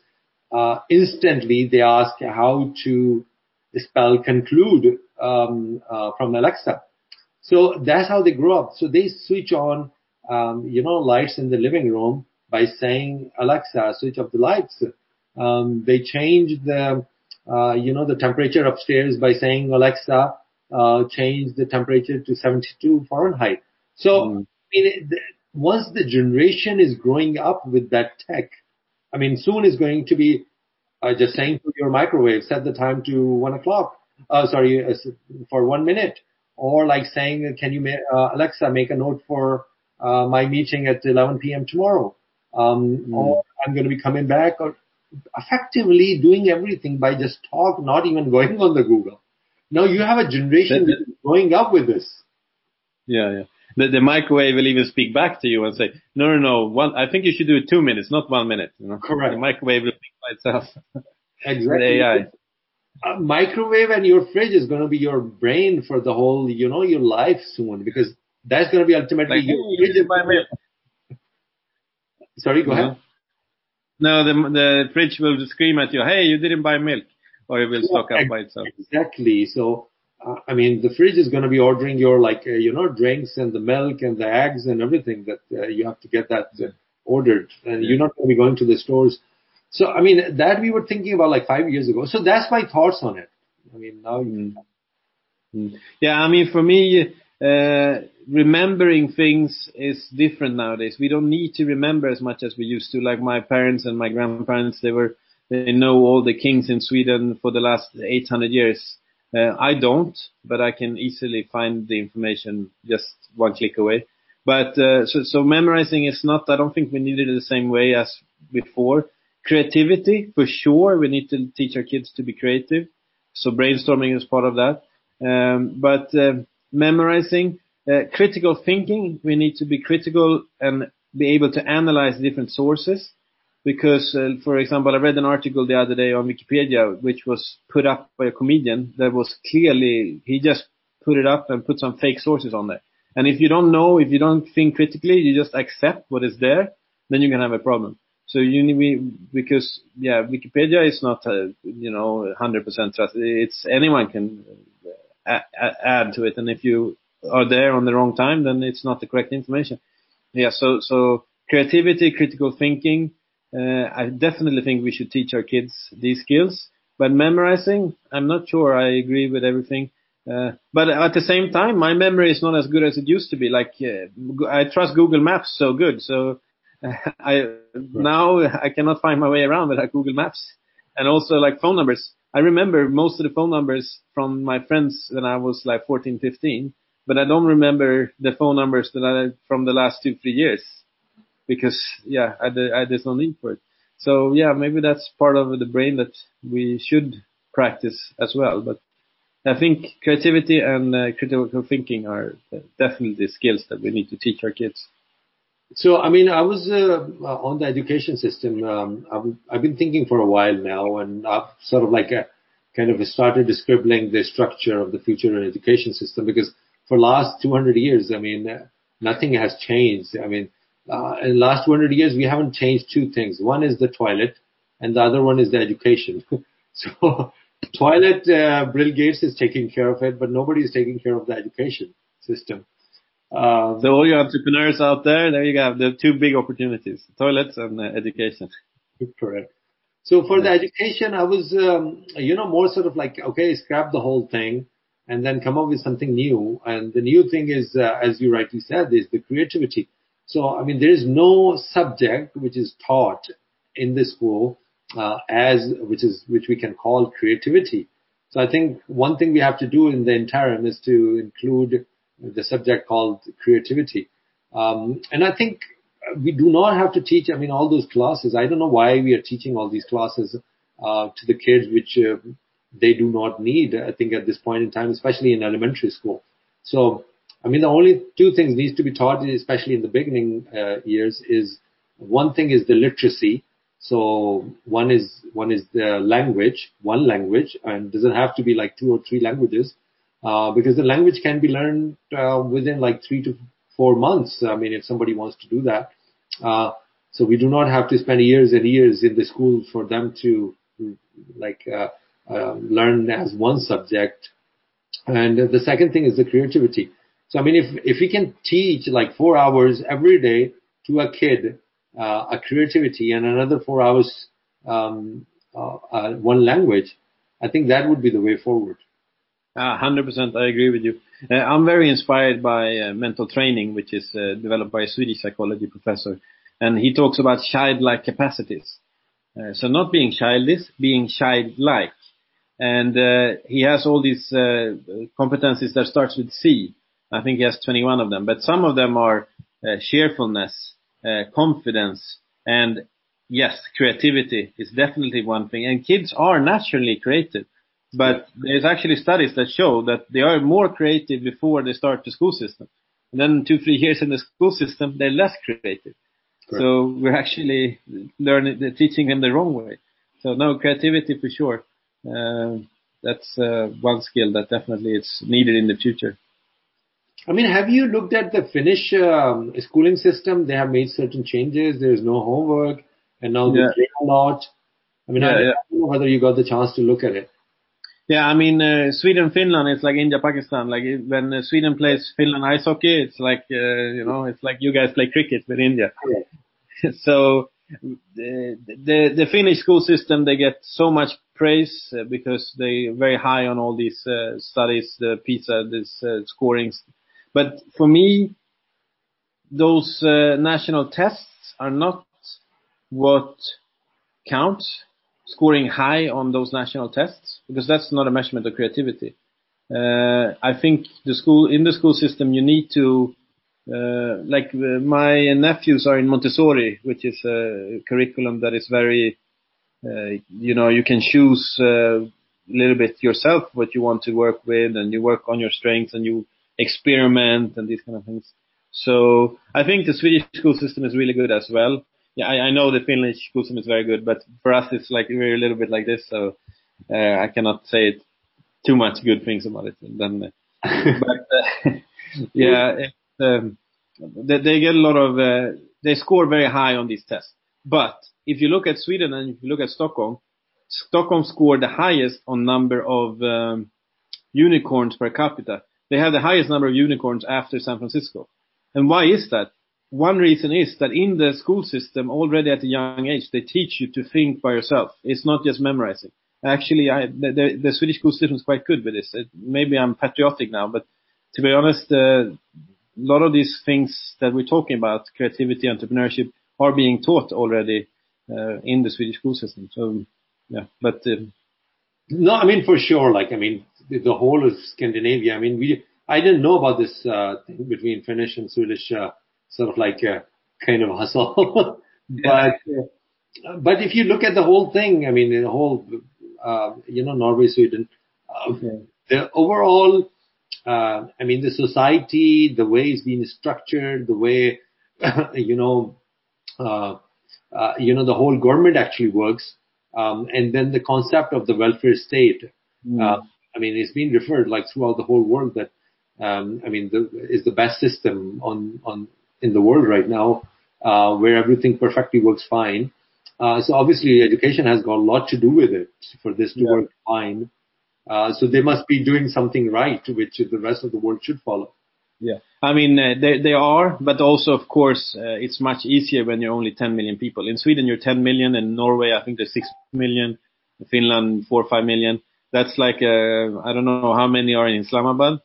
uh, instantly they ask how to spell conclude um, uh, from Alexa. So that's how they grow up. So they switch on, um, you know, lights in the living room by saying, Alexa, switch off the lights. Um, they change the, uh, you know, the temperature upstairs by saying, Alexa, uh, change the temperature to 72 Fahrenheit. So, mm. I mean, once the generation is growing up with that tech, I mean, soon is going to be uh, just saying to your microwave, set the time to one o'clock uh, sorry, uh, for one minute, or like saying, can you make, uh, Alexa make a note for uh, my meeting at 11 p.m. tomorrow, um, mm. or I'm going to be coming back, or effectively doing everything by just talk, not even going on the Google. Now you have a generation that, that, growing up with this. Yeah, yeah. The, the, microwave will even speak back to you and say, no, no, no, one, I think you should do it two minutes, not one minute. You know? Correct. The microwave will speak by itself. Exactly. AI a microwave and your fridge is going to be your brain for the whole, you know, your life soon because that's going to be ultimately like, your fridge. Milk. Sorry, go ahead. Uh-huh. No, the the fridge will scream at you, "Hey, you didn't buy milk," or it will yeah, stock up by itself. Exactly. So, uh, I mean, the fridge is going to be ordering your like, uh, you know, drinks and the milk and the eggs and everything that uh, you have to get that uh, ordered, and yeah. you're not going to be going to the stores so, I mean, that we were thinking about like five years ago. So that's my thoughts on it. I mean, now you. Mm. Yeah, I mean, for me, uh, remembering things is different nowadays. We don't need to remember as much as we used to. Like my parents and my grandparents, they were, they know all the kings in Sweden for the last 800 years. Uh, I don't, but I can easily find the information just one click away. But uh, so, so memorizing is not. I don't think we need it the same way as before. Creativity, for sure, we need to teach our kids to be creative. So brainstorming is part of that. Um, but uh, memorizing, uh, critical thinking, we need to be critical and be able to analyze different sources. Because, uh, for example, I read an article the other day on Wikipedia, which was put up by a comedian that was clearly, he just put it up and put some fake sources on there. And if you don't know, if you don't think critically, you just accept what is there, then you can have a problem. So you need because yeah, Wikipedia is not a, you know 100% trust. It's anyone can uh, add to it, and if you are there on the wrong time, then it's not the correct information. Yeah. So so creativity, critical thinking. Uh, I definitely think we should teach our kids these skills. But memorizing, I'm not sure I agree with everything. Uh, but at the same time, my memory is not as good as it used to be. Like uh, I trust Google Maps so good, so I now I cannot find my way around without Google Maps, and also like phone numbers. I remember most of the phone numbers from my friends when I was like 14, 15, but I don't remember the phone numbers that I from the last two, three years, because yeah, I, I there's no need for it. So yeah, maybe that's part of the brain that we should practice as well. But I think creativity and uh, critical thinking are definitely skills that we need to teach our kids. So, I mean, I was uh, on the education system. Um, I've, I've, been thinking for a while now, and I've sort of like a, uh, kind of started scribbling the structure of the future education system because for last 200 years, I mean, uh, nothing has changed. I mean, uh, in last 200 years, we haven't changed two things. One is the toilet, and the other one is the education. so, toilet, uh, Bill Gates is taking care of it, but nobody is taking care of the education system. Um, so all you entrepreneurs out there, there you go, the two big opportunities, toilets and uh, education. Correct. So for the education, I was, um, you know, more sort of like, okay, scrap the whole thing and then come up with something new. And the new thing is, uh, as you rightly said, is the creativity. So, I mean, there is no subject which is taught in the school, uh, as, which is, which we can call creativity. So I think one thing we have to do in the interim is to include the subject called creativity. Um, and I think we do not have to teach, I mean, all those classes. I don't know why we are teaching all these classes uh, to the kids, which uh, they do not need, I think, at this point in time, especially in elementary school. So, I mean, the only two things needs to be taught, especially in the beginning uh, years, is one thing is the literacy. So one is one is the language, one language, and doesn't have to be like two or three languages, uh, because the language can be learned uh, within like three to four months. I mean, if somebody wants to do that, uh, so we do not have to spend years and years in the school for them to like uh, uh, learn as one subject. And the second thing is the creativity. So I mean, if if we can teach like four hours every day to a kid uh, a creativity and another four hours um, one language, I think that would be the way forward. Hundred percent, I agree with you. Uh, I'm very inspired by uh, mental training, which is uh, developed by a Swedish psychology professor, and he talks about childlike capacities. so not being childish, being childlike, and he has all these competencies that starts with C. I think he has 21 of them, but some of them are cheerfulness, confidence, and yes, creativity is definitely one thing. And kids are naturally creative. But there's actually studies that show that they are more creative before they start the school system. And then two, three years in the school system, they're less creative. Correct. So we're actually learning, teaching them the wrong way. So no, creativity for sure. Uh, that's uh, one skill that definitely is needed in the future. I mean, have you looked at the Finnish um, schooling system? They have made certain changes. There's no homework, and now they play a lot. I mean, yeah, I, yeah. I don't know whether you got the chance to look at it. Yeah, I mean, uh, Sweden, Finland, is like India, Pakistan. Like when uh, Sweden plays Finland ice hockey, it's like, uh, you know, it's like you guys play cricket with India. so the, the, the Finnish school system, they get so much praise uh, because they very high on all these uh, studies, the PISA, this uh, scorings. But for me, those uh, national tests are not what counts scoring high on those national tests because that's not a measurement of creativity. Uh, I think the school in the school system you need to uh, like uh, my nephews are in Montessori, which is a curriculum that is very uh, you know you can choose uh, a little bit yourself what you want to work with and you work on your strengths and you experiment and these kind of things. So I think the Swedish school system is really good as well yeah, I, I know the Finnish system is very good, but for us it's like we're a little bit like this, so uh, I cannot say it, too much good things about it. And then, uh, but uh, yeah, it, um, they, they get a lot of uh, they score very high on these tests. But if you look at Sweden and if you look at Stockholm, Stockholm scored the highest on number of um, unicorns per capita. They have the highest number of unicorns after San Francisco. And why is that? One reason is that in the school system, already at a young age, they teach you to think by yourself. It's not just memorizing. Actually, I, the, the Swedish school system is quite good with this. It, maybe I'm patriotic now, but to be honest, uh, a lot of these things that we're talking about, creativity, entrepreneurship, are being taught already uh, in the Swedish school system. So, yeah, but uh, no, I mean for sure. Like, I mean, the, the whole of Scandinavia. I mean, we I didn't know about this uh, thing between Finnish and Swedish uh, sort of like a kind of hustle. but uh, but if you look at the whole thing, I mean, the whole uh, you know Norway, Sweden, uh, okay. the overall, uh, I mean, the society, the way it's being structured, the way you know, uh, uh, you know, the whole government actually works, um, and then the concept of the welfare state. Mm. I mean, it's been referred like throughout the whole world that um, I mean, the, is the best system on on in the world right now, uh, where everything perfectly works fine. Uh, so obviously, education has got a lot to do with it for this to Yeah. work fine. Uh, so they must be doing something right, which the rest of the world should follow. Yeah, I mean uh, they they are, but also of course uh, it's much easier when you're only 10 million people. In Sweden you're 10 million, in Norway I think there's 6 million, in Finland 4 or 5 million. That's like uh, I don't know how many are in Islamabad.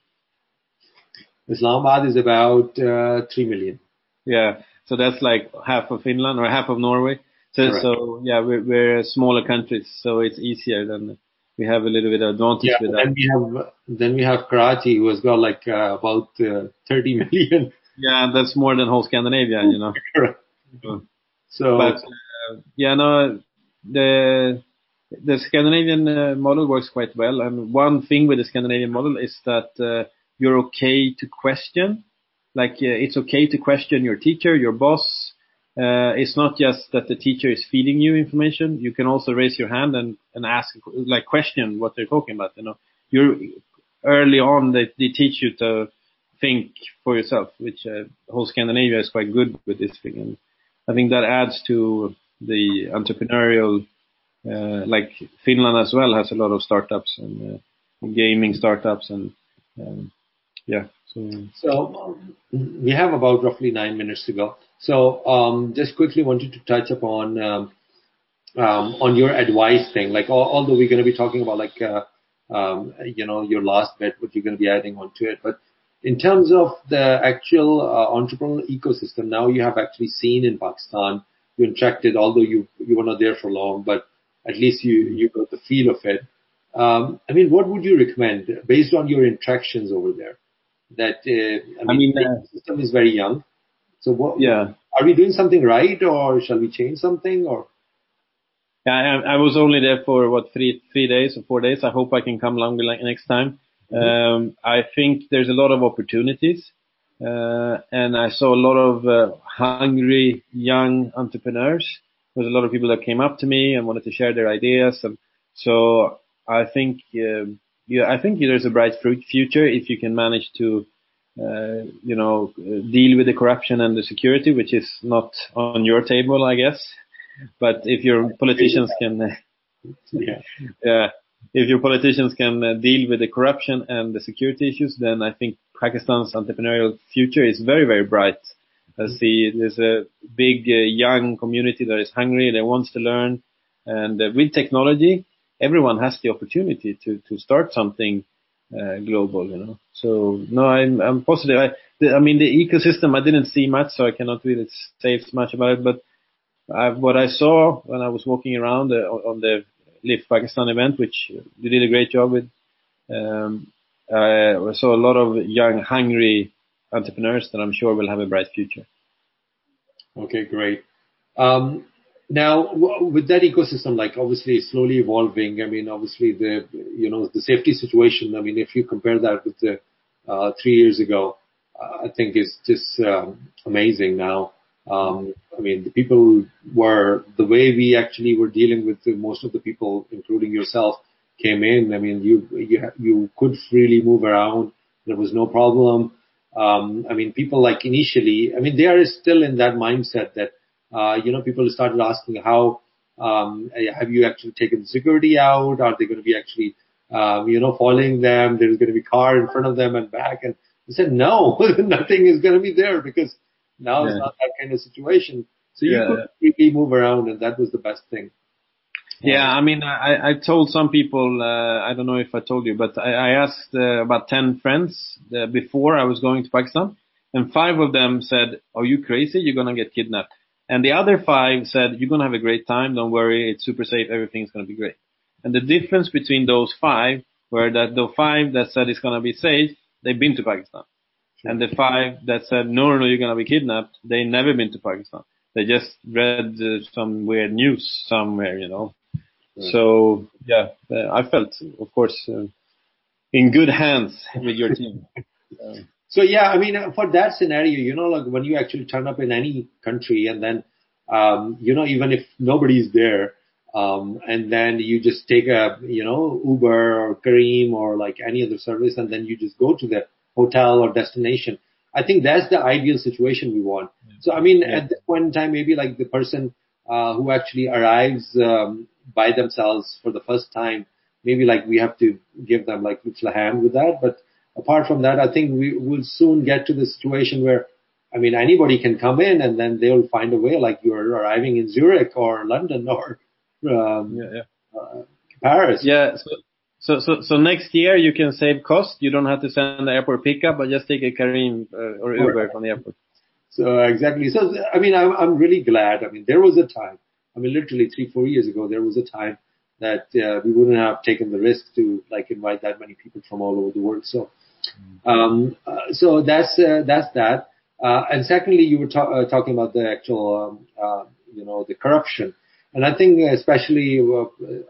Islamabad is about uh, three million. Yeah, so that's like half of Finland or half of Norway. So Correct. so yeah, we're, we're smaller countries, so it's easier than we have a little bit of advantage Yeah, with then that. we have then we have Karachi, who has got like uh, about uh, 30 million. Yeah, that's more than whole Scandinavia, you know. so But uh, yeah, no, the the Scandinavian uh, model works quite well. And one thing with the Scandinavian model is that uh, you're okay to question. Like uh, it's okay to question your teacher, your boss. Uh, it's not just that the teacher is feeding you information. You can also raise your hand and, and ask, like question what they're talking about. You know, you're early on they, they teach you to think for yourself, which uh, whole Scandinavia is quite good with this thing. And I think that adds to the entrepreneurial, uh, like Finland as well has a lot of startups and uh, gaming startups and um, yeah. So So um, we have about roughly nine minutes to go. So um, just quickly wanted to touch upon um, um, on your advice thing. Like although we're going to be talking about like uh, um, you know your last bit, what you're going to be adding onto it, but in terms of the actual uh, entrepreneurial ecosystem, now you have actually seen in Pakistan, you interacted, although you you were not there for long, but at least you you got the feel of it. Um, I mean, what would you recommend based on your interactions over there? That uh, I I mean, mean, uh, the system is very young. So what? yeah. Are we doing something right, or shall we change something? Or Yeah, I, I was only there for what three three days or four days. I hope I can come longer like next time. Um, I think there's a lot of opportunities, uh, and I saw a lot of uh, hungry young entrepreneurs. There's a lot of people that came up to me and wanted to share their ideas, and so I think um yeah, I think there's a bright fu- future if you can manage to. Uh, you know, deal with the corruption and the security, which is not on your table, I guess. But if your politicians can, uh, yeah, if your politicians can uh, deal with the corruption and the security issues, then I think Pakistan's entrepreneurial future is very, very bright. I see there's a big uh, young community that is hungry, that wants to learn, and uh, with technology, everyone has the opportunity to to start something uh, global, you know. So no, I'm I'm positive. I, I mean, the ecosystem I didn't see much, so I cannot really say much about it. But I, what I saw when I was walking around uh, on the Lift Pakistan event, which you did a great job with, um, I saw a lot of young, hungry entrepreneurs that I'm sure will have a bright future. Okay, great. Um, now, with that ecosystem, like obviously it's slowly evolving. I mean, obviously the you know the safety situation. I mean, if you compare that with the uh, three years ago, I think it's just um, amazing now. Um, I mean, the people were the way we actually were dealing with the, most of the people, including yourself, came in. I mean, you you you could freely move around. There was no problem. Um, I mean, people like initially, I mean, they are still in that mindset that, uh, you know, people started asking how, um, have you actually taken security out? Are they going to be actually, um, you know, following them? There's going to be car in front of them and back. And they said, no, nothing is going to be there because now it's not that kind of situation. So you Yeah. could really move around and that was the best thing. Yeah, I mean, I, I told some people, uh, I don't know if I told you, but I, I asked uh, about 10 friends uh, before I was going to Pakistan, and five of them said, are you crazy? You're going to get kidnapped. And the other five said, you're going to have a great time. Don't worry. It's super safe. Everything's going to be great. And the difference between those five were that the five that said it's going to be safe, they've been to Pakistan. And the five that said, no, no, no, you're going to be kidnapped, they never been to Pakistan. They just read uh, some weird news somewhere, you know. So yeah, uh, I felt, of course, uh, in good hands with your team. So yeah, I mean, for that scenario, you know, like when you actually turn up in any country and then, um, you know, even if nobody's there, um, and then you just take a, you know, Uber or Careem or like any other service and then you just go to the hotel or destination. I think that's the ideal situation we want. So I mean, yeah. at this point in time, maybe like the person uh, who actually arrives um, by themselves for the first time, maybe like we have to give them like a hand with that. But apart from that, I think we will soon get to the situation where, I mean, anybody can come in and then they'll find a way. Like you're arriving in Zurich or London or um, yeah, yeah. Uh, Paris. Yeah. So, so, so, so next year you can save cost. You don't have to send the airport pickup, but just take a Careem uh, or Uber right. from the airport. So exactly. So I mean, I'm I'm really glad. I mean, there was a time. I mean, literally three four years ago, there was a time that uh, we wouldn't have taken the risk to like invite that many people from all over the world. So, um, uh, so that's uh, that's that. Uh, and secondly, you were ta- talking about the actual, um, you know, the corruption. And I think especially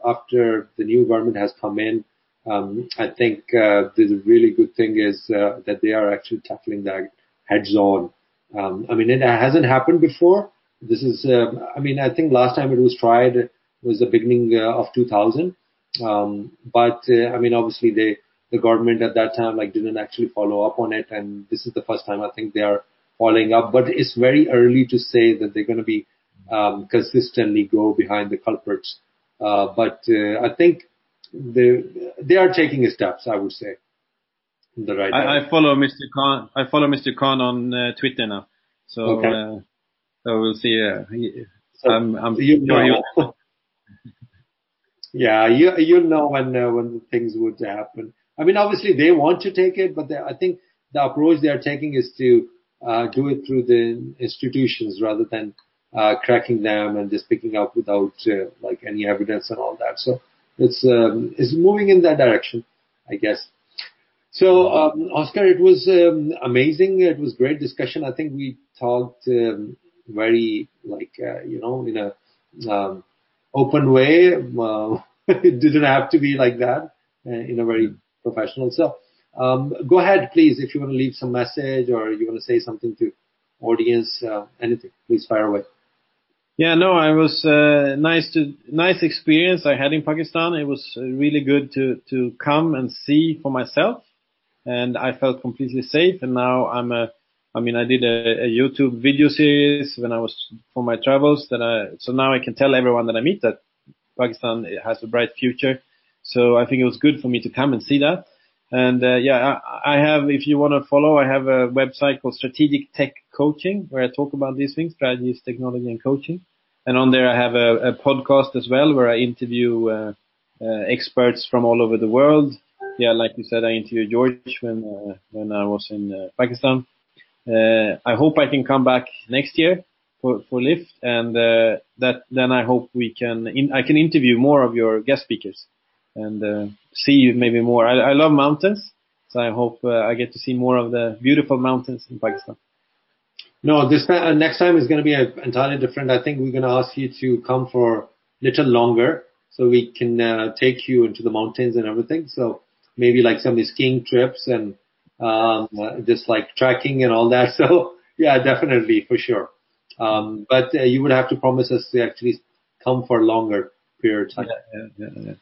after the new government has come in, um, I think the really good thing is that they are actually tackling that heads on. Um, I mean, it hasn't happened before. This is, uh, I mean, I think last time it was tried was the beginning uh, of 2000. Um, but uh, I mean, obviously, they the government at that time like didn't actually follow up on it, and this is the first time I think they are following up. But it's very early to say that they're going to be um, consistently go behind the culprits. Uh, but uh, I think they they are taking steps. I would say. The right. I, I, follow Mr. Khan. I follow Mr. Khan on uh, Twitter now, so okay. Uh, so we'll see. Uh, so I'm, I'm you know. yeah, you you know when uh, when things would happen. I mean, obviously they want to take it, but they, I think the approach they are taking is to uh, do it through the institutions rather than uh, cracking them and just picking up without uh, like any evidence and all that. So it's um, it's moving in that direction, I guess. So um, Oscar, it was um, amazing. It was great discussion. I think we talked um, very like uh, you know in a um, open way. It didn't have to be like that uh, in a very professional. So um, go ahead, please, if you want to leave some message or you want to say something to audience, uh, anything, please fire away. Yeah, no, I was uh, nice to nice experience I had in Pakistan. It was really good to to come and see for myself, and I felt completely safe. And now I'm a, I mean, I did a, a YouTube video series when I was for my travels that I so now I can tell everyone that I meet that Pakistan has a bright future. So I think it was good for me to come and see that. And uh, yeah, I, I have, if you want to follow, I have a website called Strategic Tech Coaching where I talk about these things, strategies, technology, and coaching. And on there, I have a, a podcast as well where I interview uh, uh, experts from all over the world. Yeah, like you said, I interviewed George when uh, when I was in uh, Pakistan. Uh, I hope I can come back next year for for Lift, and that then I hope we can in, I can interview more of your guest speakers and uh, see you maybe more. I, I love mountains, so I hope uh, I get to see more of the beautiful mountains in Pakistan. No, this time, uh, next time is going to be entirely different. I think we're going to ask you to come for a little longer so we can uh, take you into the mountains and everything. So maybe like some skiing trips and um, uh, just like trekking and all that. So yeah, definitely for sure. Um, but uh, you would have to promise us to actually come for a longer period of time. Yeah, yeah, yeah,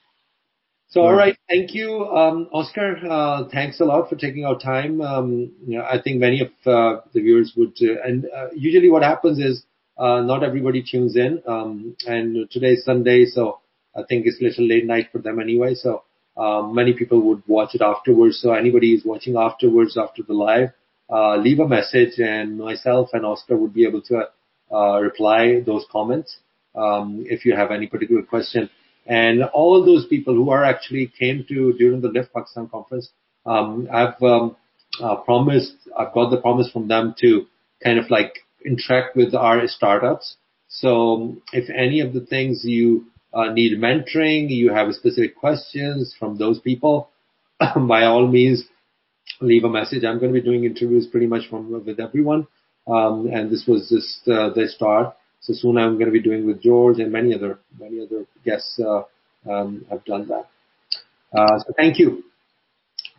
so, all right. Thank you, um, Oscar. Uh, thanks a lot for taking our time. Um, you know, I think many of uh, the viewers would, uh, and uh, usually what happens is uh, not everybody tunes in. Um, and today is Sunday, so I think it's a little late night for them anyway. So um, many people would watch it afterwards. So anybody who's watching afterwards after the live, uh, leave a message, and myself and Oscar would be able to uh, reply those comments um, if you have any particular question. And all those people who are actually came to during the Lift Pakistan conference, um, I've um, uh, promised, I've got the promise from them to kind of like interact with our startups. So if any of the things you uh, need mentoring, you have specific questions from those people, by all means, leave a message. I'm going to be doing interviews pretty much from with everyone. Um, and this was just uh, the start. So soon I'm going to be doing with George and many other many other guests uh, um, have done that. Uh, so thank you,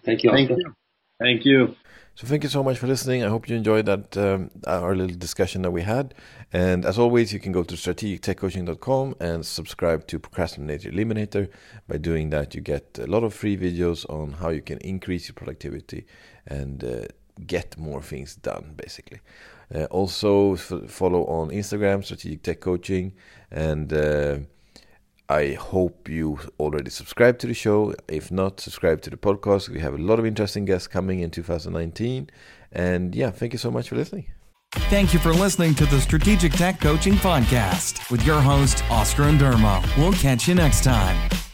thank you. Thank you. Thank you. So thank you so much for listening. I hope you enjoyed that um, our little discussion that we had. And as always, you can go to strategictechcoaching.com and subscribe to Procrastinator Eliminator. By doing that, you get a lot of free videos on how you can increase your productivity and uh, get more things done, basically. Uh, also, f- follow on Instagram, Strategic Tech Coaching, and uh, I hope you already subscribed to the show. If not, subscribe to the podcast. We have a lot of interesting guests coming in 2019. And yeah, thank you so much for listening. Thank you for listening to the Strategic Tech Coaching Podcast with your host, Oscar and We'll catch you next time.